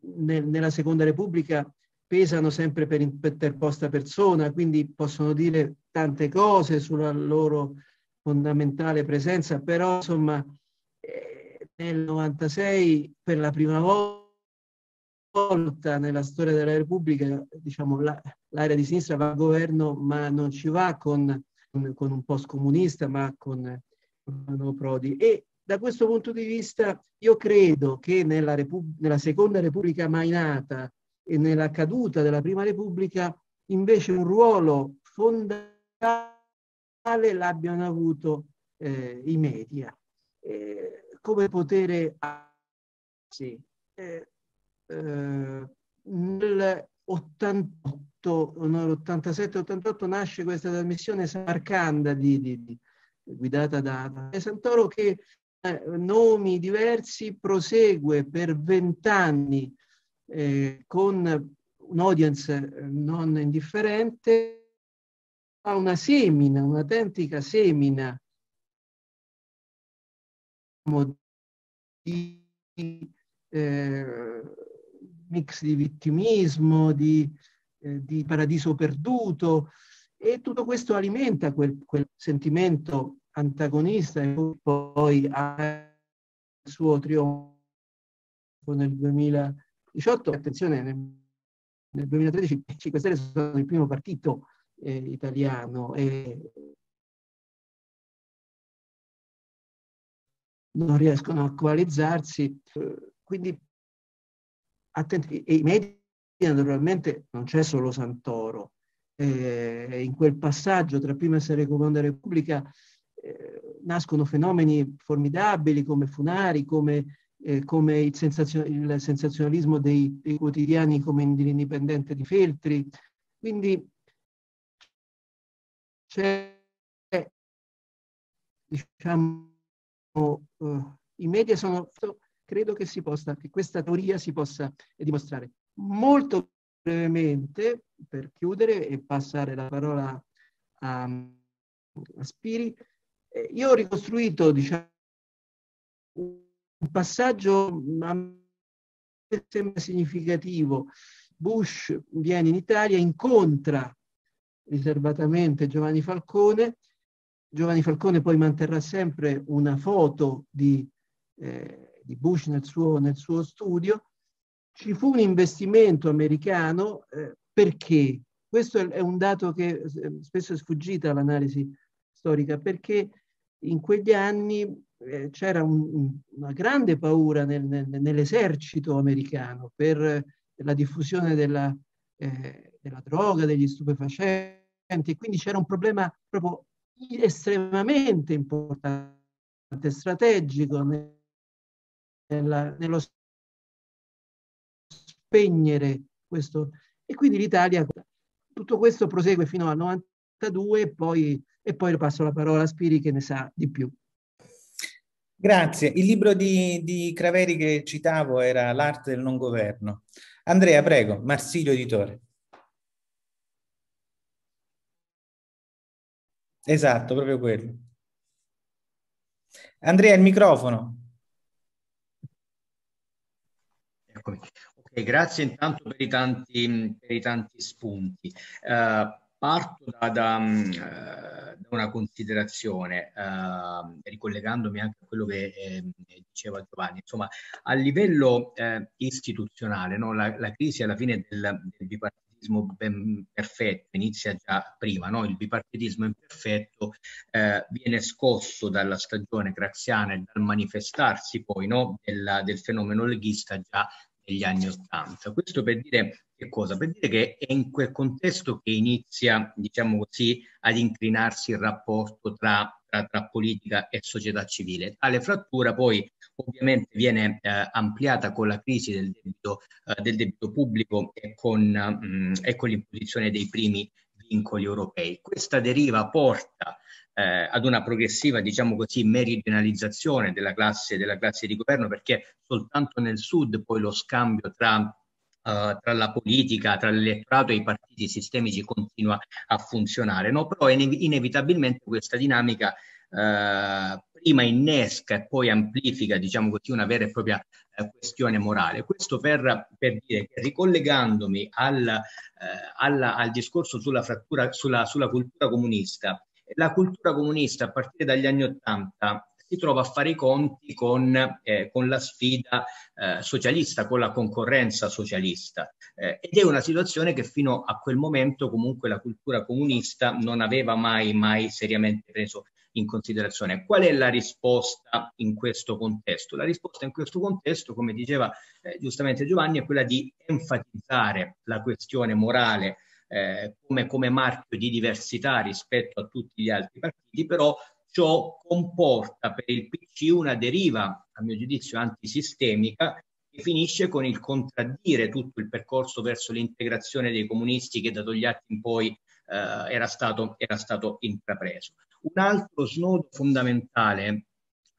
nel, nella Seconda Repubblica pesano sempre per interposta persona, quindi possono dire tante cose sulla loro fondamentale presenza, però insomma nel 96 per la prima volta nella storia della Repubblica diciamo, la, l'area di sinistra va al governo ma non ci va con con un post comunista, ma con Romano Prodi. E da questo punto di vista io credo che nella, Repub- nella seconda Repubblica mai nata e nella caduta della prima Repubblica invece un ruolo fondamentale l'abbiano avuto eh, i media come potere sì, eh, eh nel 88 87-88 nasce questa trasmissione Samarcanda di, di, di, guidata da, Santoro che eh, nomi diversi prosegue per vent'anni eh, con un'audience eh, non indifferente, ha una semina, un'autentica semina di eh, mix di vittimismo, di, eh, di, paradiso perduto e tutto questo alimenta quel, quel sentimento antagonista e poi ha il suo trionfo nel 2018. Attenzione, nel, nel 2013 i 5 Stelle sono il primo partito eh, italiano e non riescono a coalizzarsi. Quindi attenti, e i media naturalmente non c'è solo Santoro. Eh, in quel passaggio tra prima e seconda Repubblica eh, nascono fenomeni formidabili come Funari, come, eh, come il, sensazio- il, sensazionalismo dei, dei, quotidiani come l'Indipendente di Feltri. Quindi c'è, diciamo, uh, i media sono, credo che, si possa, che questa teoria si possa dimostrare. Molto brevemente, per chiudere e passare la parola a, a Spiri, eh, io ho ricostruito diciamo, un passaggio a sembra significativo. Bush viene in Italia, incontra riservatamente Giovanni Falcone Giovanni Falcone poi manterrà sempre una foto di, eh, di Bush nel suo, nel suo, studio. Ci fu un investimento americano eh, perché? Questo è un dato che eh, spesso è sfuggito all'analisi storica, perché in quegli anni eh, c'era un, una grande paura nel, nel, nell'esercito americano per la diffusione della, eh, della droga, degli stupefacenti, quindi c'era un problema proprio estremamente importante, strategico nella, nello spegnere questo. E quindi l'Italia, tutto questo prosegue fino al 92 e poi, e poi passo la parola a Spiri che ne sa di più. Grazie. Il libro di, di Craveri che citavo era L'arte del non governo. Andrea, prego, Marsilio editore. Esatto, proprio quello. Andrea, il microfono. Eccomi. Ok, grazie intanto per i tanti, per i tanti spunti. Uh, parto da, da, uh, da, una considerazione, uh, ricollegandomi anche a quello che eh, diceva Giovanni. Insomma, a livello eh, istituzionale, no, la, la, crisi alla fine del, del bipartitismo bipartitismo ben perfetto, inizia già prima, no? il bipartitismo imperfetto eh, viene scosso dalla stagione craxiana e dal manifestarsi poi no? del, del fenomeno leghista già negli anni Ottanta. Questo per dire che cosa? Per dire che è in quel contesto che inizia, diciamo così, ad inclinarsi il rapporto tra, tra, tra politica e società civile. Tale frattura poi ovviamente viene eh, ampliata con la crisi del debito, eh, del debito pubblico e con, mh, mm, e con l'imposizione dei primi vincoli europei. Questa deriva porta eh, ad una progressiva, diciamo così, meridionalizzazione della classe, della classe di governo, perché soltanto nel sud poi lo scambio tra Uh, tra la politica, tra l'elettorato e i partiti sistemici continua a funzionare, no? però inev- inevitabilmente questa dinamica uh, prima innesca e poi amplifica, diciamo così, una vera e propria uh, questione morale. Questo per, per, dire che ricollegandomi al, alla, al discorso sulla frattura, sulla, sulla cultura comunista, la cultura comunista a partire dagli anni Ottanta si trova a fare i conti con, eh, con la sfida eh, socialista, con la concorrenza socialista. Eh, ed è una situazione che fino a quel momento comunque la cultura comunista non aveva mai, mai seriamente preso in considerazione. Qual è la risposta in questo contesto? La risposta in questo contesto, come diceva eh, giustamente Giovanni, è quella di enfatizzare la questione morale eh, come, come marchio di diversità rispetto a tutti gli altri partiti, però ciò comporta per il PC una deriva, a mio giudizio, antisistemica che finisce con il contraddire tutto il percorso verso l'integrazione dei comunisti che da Togliatti in poi eh, era, stato, era stato intrapreso. Un altro snodo fondamentale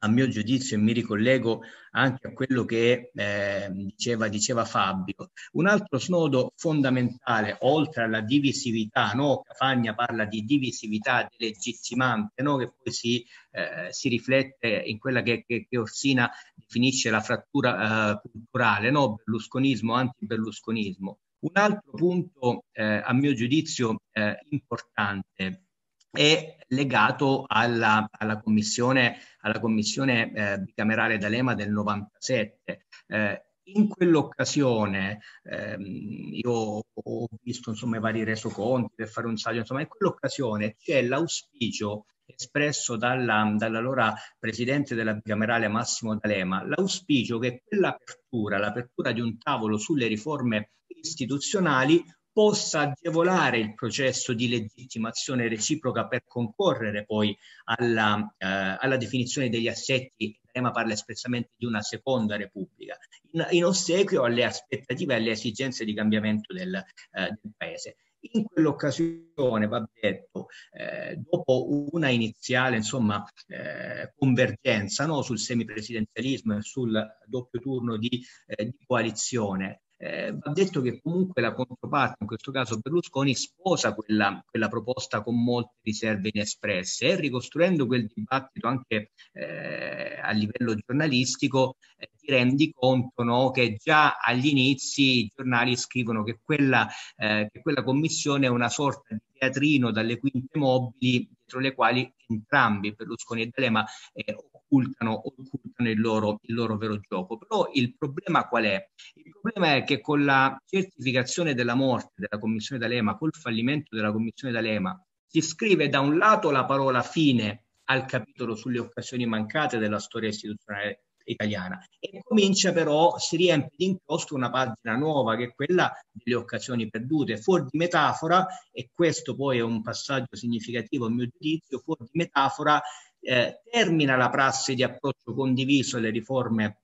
a mio giudizio, e mi ricollego anche a quello che eh, diceva, diceva, Fabio. Un altro snodo fondamentale, oltre alla divisività, no? Cafagna parla di divisività delegittimante, no? che poi si, eh, si, riflette in quella che, che, che, Orsina definisce la frattura eh, culturale, no? berlusconismo, anti-berlusconismo. Un altro punto, eh, a mio giudizio, eh, importante è legato alla, alla commissione, alla commissione eh, bicamerale D'Alema del 97. Eh, in quell'occasione ehm, io ho visto insomma, i vari resoconti per fare un saggio, insomma, in quell'occasione c'è l'auspicio espresso dalla, dall'allora presidente della bicamerale Massimo D'Alema, l'auspicio che quell'apertura, l'apertura di un tavolo sulle riforme istituzionali possa agevolare il processo di legittimazione reciproca per concorrere poi alla, eh, alla definizione degli assetti. L'EMA parla espressamente di una seconda repubblica, in, in, ossequio alle aspettative e alle esigenze di cambiamento del, eh, del Paese. In quell'occasione, va detto, eh, dopo una iniziale insomma, eh, convergenza no, sul semipresidenzialismo e sul doppio turno di, eh, di coalizione, eh, va detto che comunque la controparte, in questo caso Berlusconi, sposa quella, quella proposta con molte riserve inespresse e ricostruendo quel dibattito anche eh, a livello giornalistico eh, ti rendi conto no, che già agli inizi i giornali scrivono che quella, eh, che quella commissione è una sorta di teatrino dalle quinte mobili dietro le quali entrambi, Berlusconi e D'Alema, eh, occultano, occultano il, loro, il loro vero gioco. Però il problema qual è? Il problema è che con la certificazione della morte della Commissione D'Alema, col fallimento della Commissione D'Alema, si scrive da un lato la parola fine al capitolo sulle occasioni mancate della storia istituzionale italiana e comincia però, si riempie di inchiostro una pagina nuova che è quella delle occasioni perdute, fuori di metafora, e questo poi è un passaggio significativo a mio giudizio, fuori di metafora eh, termina la prassi di approccio condiviso alle riforme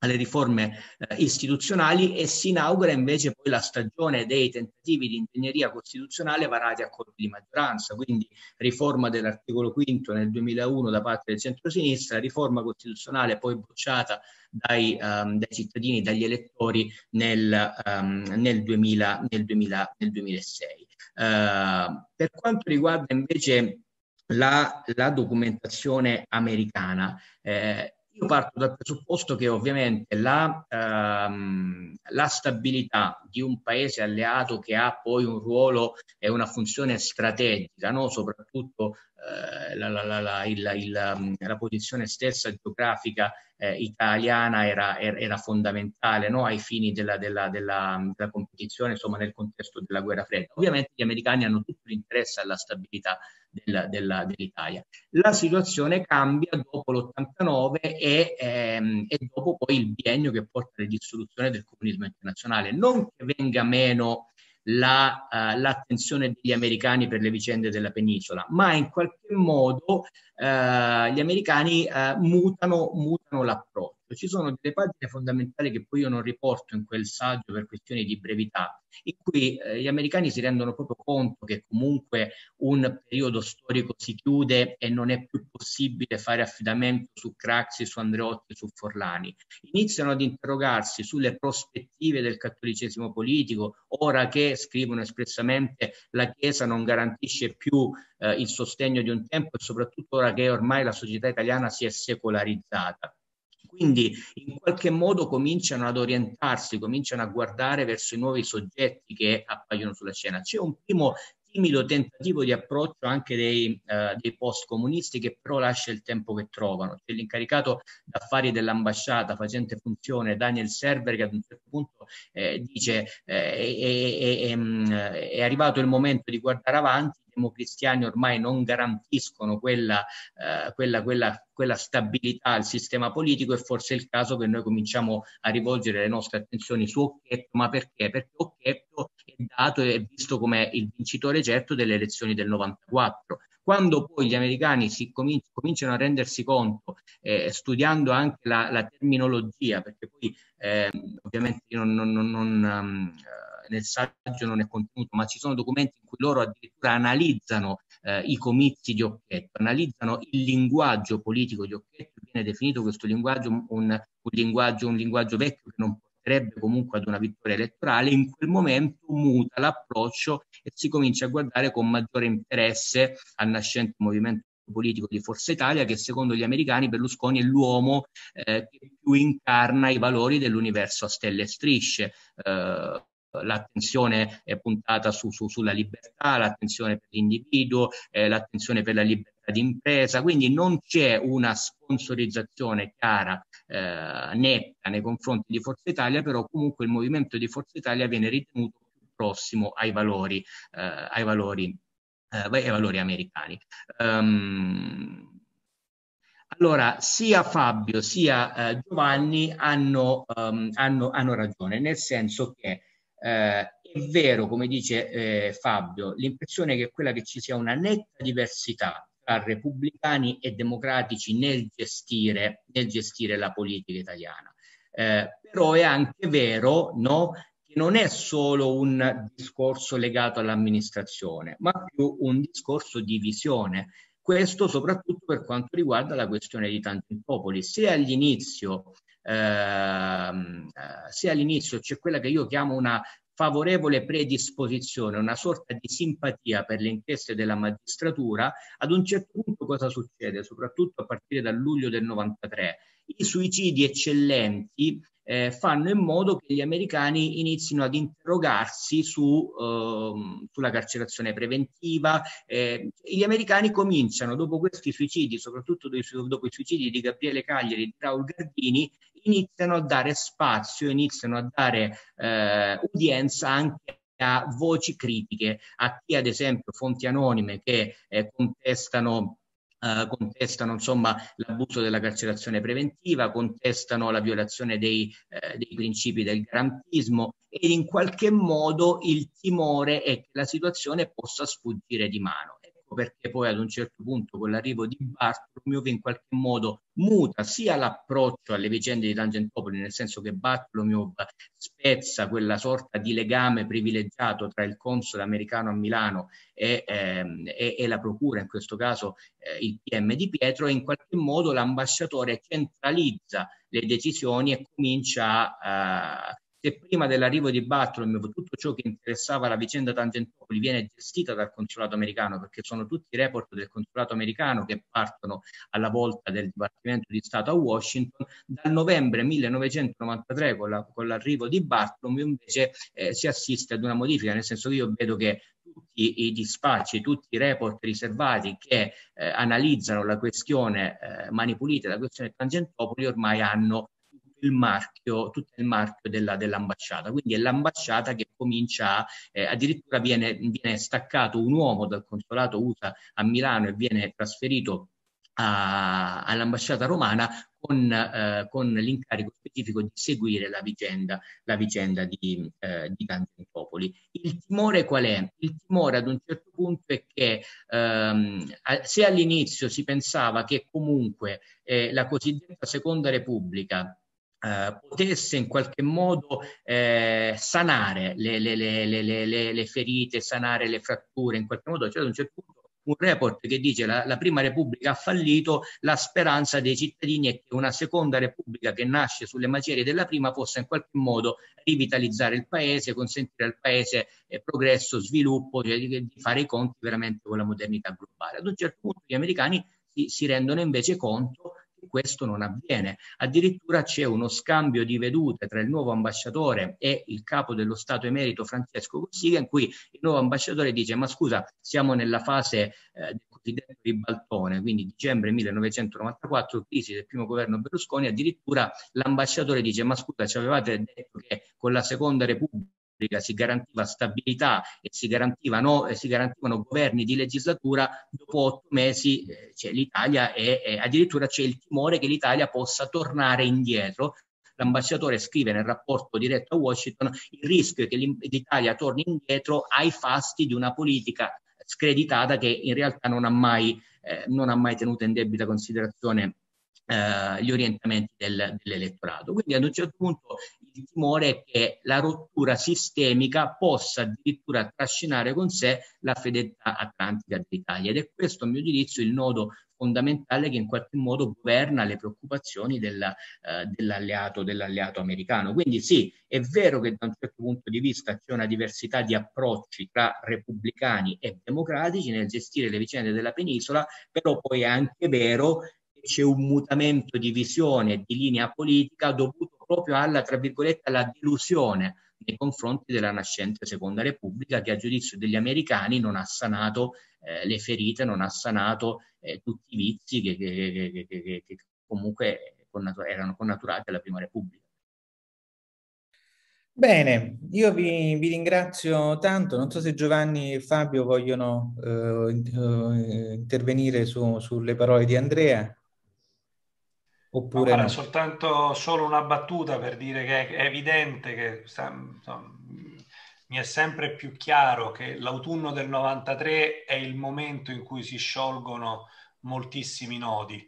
alle riforme eh, istituzionali e si inaugura invece poi la stagione dei tentativi di ingegneria costituzionale varati a colpi di maggioranza, quindi riforma dell'articolo quinto nel 2001 da parte del centro-sinistra, riforma costituzionale poi bocciata dai, um, dai cittadini, dagli elettori nel, um, nel, 2000, nel, 2000, nel 2006. Uh, per quanto riguarda invece la, la documentazione americana. Eh, io parto dal presupposto che ovviamente la, ehm, la, stabilità di un paese alleato che ha poi un ruolo e una funzione strategica, no? soprattutto eh, la, la, il, il, la, posizione stessa geografica eh, italiana era, era fondamentale no? ai fini della, della, della, della, competizione, insomma nel contesto della guerra fredda. Ovviamente gli americani hanno tutto l'interesse alla stabilità dell'Italia. La situazione cambia dopo l'89 e, ehm, e, dopo poi il biennio che porta alla dissoluzione del comunismo internazionale. Non che venga meno la, uh, l'attenzione degli americani per le vicende della penisola, ma in qualche modo uh, gli americani uh, mutano, mutano l'approccio. Ci sono delle pagine fondamentali che poi io non riporto in quel saggio per questioni di brevità, in cui eh, gli americani si rendono proprio conto che comunque un periodo storico si chiude e non è più possibile fare affidamento su Craxi, su Andreotti, su Forlani. Iniziano ad interrogarsi sulle prospettive del cattolicesimo politico, ora che, scrivono espressamente, la Chiesa non garantisce più eh, il sostegno di un tempo e soprattutto ora che ormai la società italiana si è secolarizzata. Quindi in qualche modo cominciano ad orientarsi, cominciano a guardare verso i nuovi soggetti che appaiono sulla scena. C'è un primo timido tentativo di approccio anche dei, uh, dei post-comunisti che però lascia il tempo che trovano. C'è l'incaricato d'affari dell'ambasciata facente funzione Daniel Server che ad un certo punto eh, dice eh, è, è, è, mm, è, arrivato il momento di guardare avanti, democristiani ormai non garantiscono quella, uh, quella, quella, quella stabilità al sistema politico e forse è il caso che noi cominciamo a rivolgere le nostre attenzioni su Occhetto, ma perché? Perché Occhetto è dato e visto come il vincitore certo delle elezioni del 94. Quando poi gli americani si cominci- cominciano a rendersi conto, eh, studiando anche la, la, terminologia, perché poi eh, ovviamente non, non, non, non um, nel saggio non è contenuto, ma ci sono documenti in cui loro addirittura analizzano eh, i comizi di Occhetto, analizzano il linguaggio politico di Occhetto, viene definito questo linguaggio un, un, linguaggio, un linguaggio vecchio che non porterebbe comunque ad una vittoria elettorale, in quel momento muta l'approccio e si comincia a guardare con maggiore interesse al nascente movimento politico di Forza Italia che secondo gli americani Berlusconi è l'uomo eh, che più incarna i valori dell'universo a stelle e strisce. Eh, l'attenzione è puntata su, su, sulla libertà, l'attenzione per l'individuo, eh, l'attenzione per la libertà di impresa, quindi non c'è una sponsorizzazione chiara, eh, netta nei confronti di Forza Italia, però comunque il movimento di Forza Italia viene ritenuto più prossimo ai valori, eh, ai valori, eh, ai valori americani. Um, allora, sia Fabio sia eh, Giovanni hanno, um, hanno, hanno, ragione, nel senso che eh, è vero, come dice eh, Fabio, l'impressione è che quella che ci sia una netta diversità tra repubblicani e democratici nel gestire, nel gestire la politica italiana. Eh, però è anche vero no, che non è solo un discorso legato all'amministrazione, ma più un discorso di visione. Questo soprattutto per quanto riguarda la questione di Tangentopoli. Se all'inizio Ehm, eh, se all'inizio c'è quella che io chiamo una favorevole predisposizione, una sorta di simpatia per le inchieste della magistratura, ad un certo punto cosa succede? Soprattutto a partire dal luglio del 93. I suicidi eccellenti eh, fanno in modo che gli americani inizino ad interrogarsi su, eh, sulla carcerazione preventiva. Eh, gli americani cominciano, dopo questi suicidi, soprattutto dopo i suicidi di Gabriele Cagliari e di Raul Gardini, iniziano a dare spazio, iniziano a dare eh, udienza anche a voci critiche, a chi ad esempio fonti anonime che eh, contestano Uh, contestano insomma, l'abuso della carcerazione preventiva, contestano la violazione dei, eh, dei, principi del garantismo e in qualche modo il timore è che la situazione possa sfuggire di mano. Ecco perché poi ad un certo punto con l'arrivo di Bartolomeo in qualche modo muta sia l'approccio alle vicende di Tangentopoli, nel senso che Bartolomeo spezza quella sorta di legame privilegiato tra il console americano a Milano e, ehm, e, e la procura, in questo caso eh, il PM di Pietro, e in qualche modo l'ambasciatore centralizza le decisioni e comincia a, se prima dell'arrivo di Bartolomeo tutto ciò che interessava la vicenda Tangentopoli viene gestita dal consolato americano, perché sono tutti i report del consolato americano che partono alla volta del Dipartimento di Stato a Washington, dal novembre 1993 con, la, con l'arrivo di Bartolomeo invece eh, si assiste ad una modifica, nel senso che io vedo che tutti i dispacci, tutti i report riservati che eh, analizzano la questione eh, Mani Pulite, la questione Tangentopoli ormai hanno il marchio, tutto il marchio della, dell'ambasciata. Quindi è l'ambasciata che comincia, eh, addirittura viene, viene staccato un uomo dal consolato USA a Milano e viene trasferito a, all'ambasciata romana con, eh, con, l'incarico specifico di seguire la vicenda, la vicenda di, eh, di Tangentopoli. Il timore qual è? Il timore ad un certo punto è che ehm, se all'inizio si pensava che comunque eh, la cosiddetta Seconda Repubblica eh, potesse in qualche modo eh, sanare le, le, le, le, ferite, sanare le fratture, in qualche modo c'è ad un certo punto un report che dice la, la prima repubblica ha fallito, la speranza dei cittadini è che una seconda repubblica che nasce sulle macerie della prima possa in qualche modo rivitalizzare il paese, consentire al paese eh, progresso, sviluppo, cioè di, di, fare i conti veramente con la modernità globale. Ad un certo punto gli americani si, si rendono invece conto questo non avviene. Addirittura c'è uno scambio di vedute tra il nuovo ambasciatore e il capo dello Stato emerito Francesco Cossiga, in cui il nuovo ambasciatore dice: Ma scusa, siamo nella fase eh, del cosiddetto ribaltone, quindi dicembre 1994, crisi del primo governo Berlusconi. Addirittura l'ambasciatore dice: Ma scusa, ci avevate detto che con la seconda repubblica si garantiva stabilità e si garantivano, e si garantivano governi di legislatura, dopo otto mesi eh, cioè, l'Italia è, è, addirittura c'è il timore che l'Italia possa tornare indietro. L'ambasciatore scrive nel rapporto diretto a Washington il rischio è che l'Italia torni indietro ai fasti di una politica screditata che in realtà non ha mai, eh, non ha mai tenuto in debita considerazione eh, gli orientamenti del, dell'elettorato. Quindi ad un certo punto il timore è che la rottura sistemica possa addirittura trascinare con sé la fedeltà atlantica dell'Italia ed è questo a mio giudizio il nodo fondamentale che in qualche modo governa le preoccupazioni della, eh, dell'alleato, dell'alleato americano. Quindi sì, è vero che da un certo punto di vista c'è una diversità di approcci tra repubblicani e democratici nel gestire le vicende della penisola, però poi è anche vero c'è un mutamento di visione, di linea politica dovuto proprio alla, tra virgolette, alla delusione nei confronti della nascente Seconda Repubblica che a giudizio degli americani non ha sanato eh, le ferite, non ha sanato eh, tutti i vizi che, che, che, che comunque erano connaturati alla Prima Repubblica. Bene, io vi, vi, ringrazio tanto. Non so se Giovanni e Fabio vogliono uh, intervenire su, sulle parole di Andrea. Oppure no, no. soltanto solo una battuta per dire che è evidente che insomma, mi è sempre più chiaro che l'autunno del 93 è il momento in cui si sciolgono moltissimi nodi.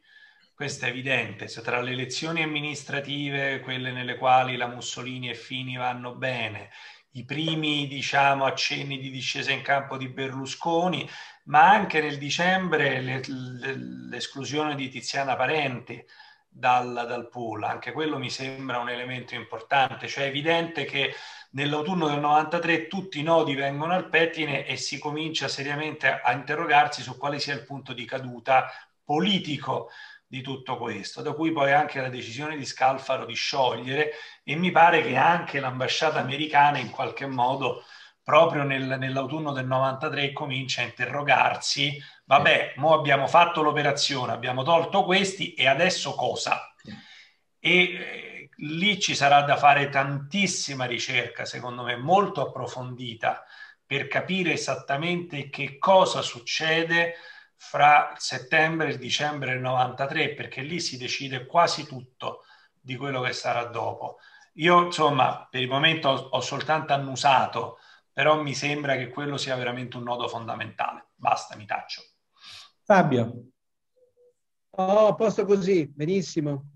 Questo è evidente, se tra le elezioni amministrative, quelle nelle quali la Mussolini e Fini vanno bene, i primi diciamo accenni di discesa in campo di Berlusconi, ma anche nel dicembre le, le, l'esclusione di Tiziana Parenti, dal, dal pool. Anche quello mi sembra un elemento importante, cioè è evidente che nell'autunno del 93 tutti i nodi vengono al pettine e si comincia seriamente a, interrogarsi su quale sia il punto di caduta politico di tutto questo, da cui poi anche la decisione di Scalfaro di sciogliere e mi pare che anche l'ambasciata americana in qualche modo proprio nel, nell'autunno del 93 comincia a interrogarsi, vabbè, mo abbiamo fatto l'operazione, abbiamo tolto questi e adesso cosa? E eh, lì ci sarà da fare tantissima ricerca, secondo me, molto approfondita per capire esattamente che cosa succede fra settembre e dicembre del 93, perché lì si decide quasi tutto di quello che sarà dopo. Io, insomma, per il momento ho, ho soltanto annusato però mi sembra che quello sia veramente un nodo fondamentale. Basta, mi taccio. Fabio. Oh, posto così, benissimo.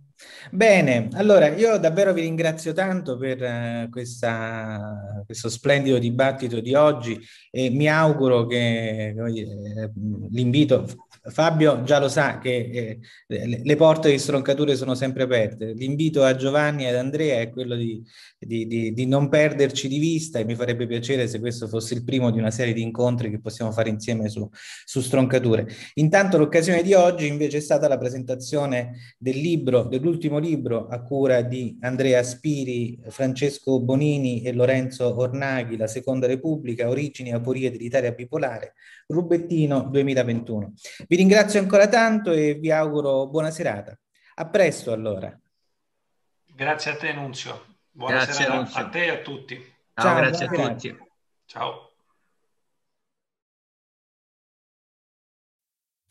Bene, allora io davvero vi ringrazio tanto per uh, questa, questo splendido dibattito di oggi e mi auguro che eh, l'invito Fabio già lo sa che eh, le porte di stroncature sono sempre aperte. L'invito a Giovanni e ad Andrea è quello di, di, di, di, non perderci di vista e mi farebbe piacere se questo fosse il primo di una serie di incontri che possiamo fare insieme su, su stroncature. Intanto l'occasione di oggi invece è stata la presentazione del libro, dell'ultimo libro a cura di Andrea Spiri, Francesco Bonini e Lorenzo Ornaghi, La Seconda Repubblica, Origini e Aporie dell'Italia Bipolare, Rubettino 2021. Vi ringrazio ancora tanto e vi auguro buona serata. A presto allora. Grazie a te Nunzio. Buona grazie, serata Nunzio. a te e a tutti. Ciao, Ciao grazie a tutti. Ciao.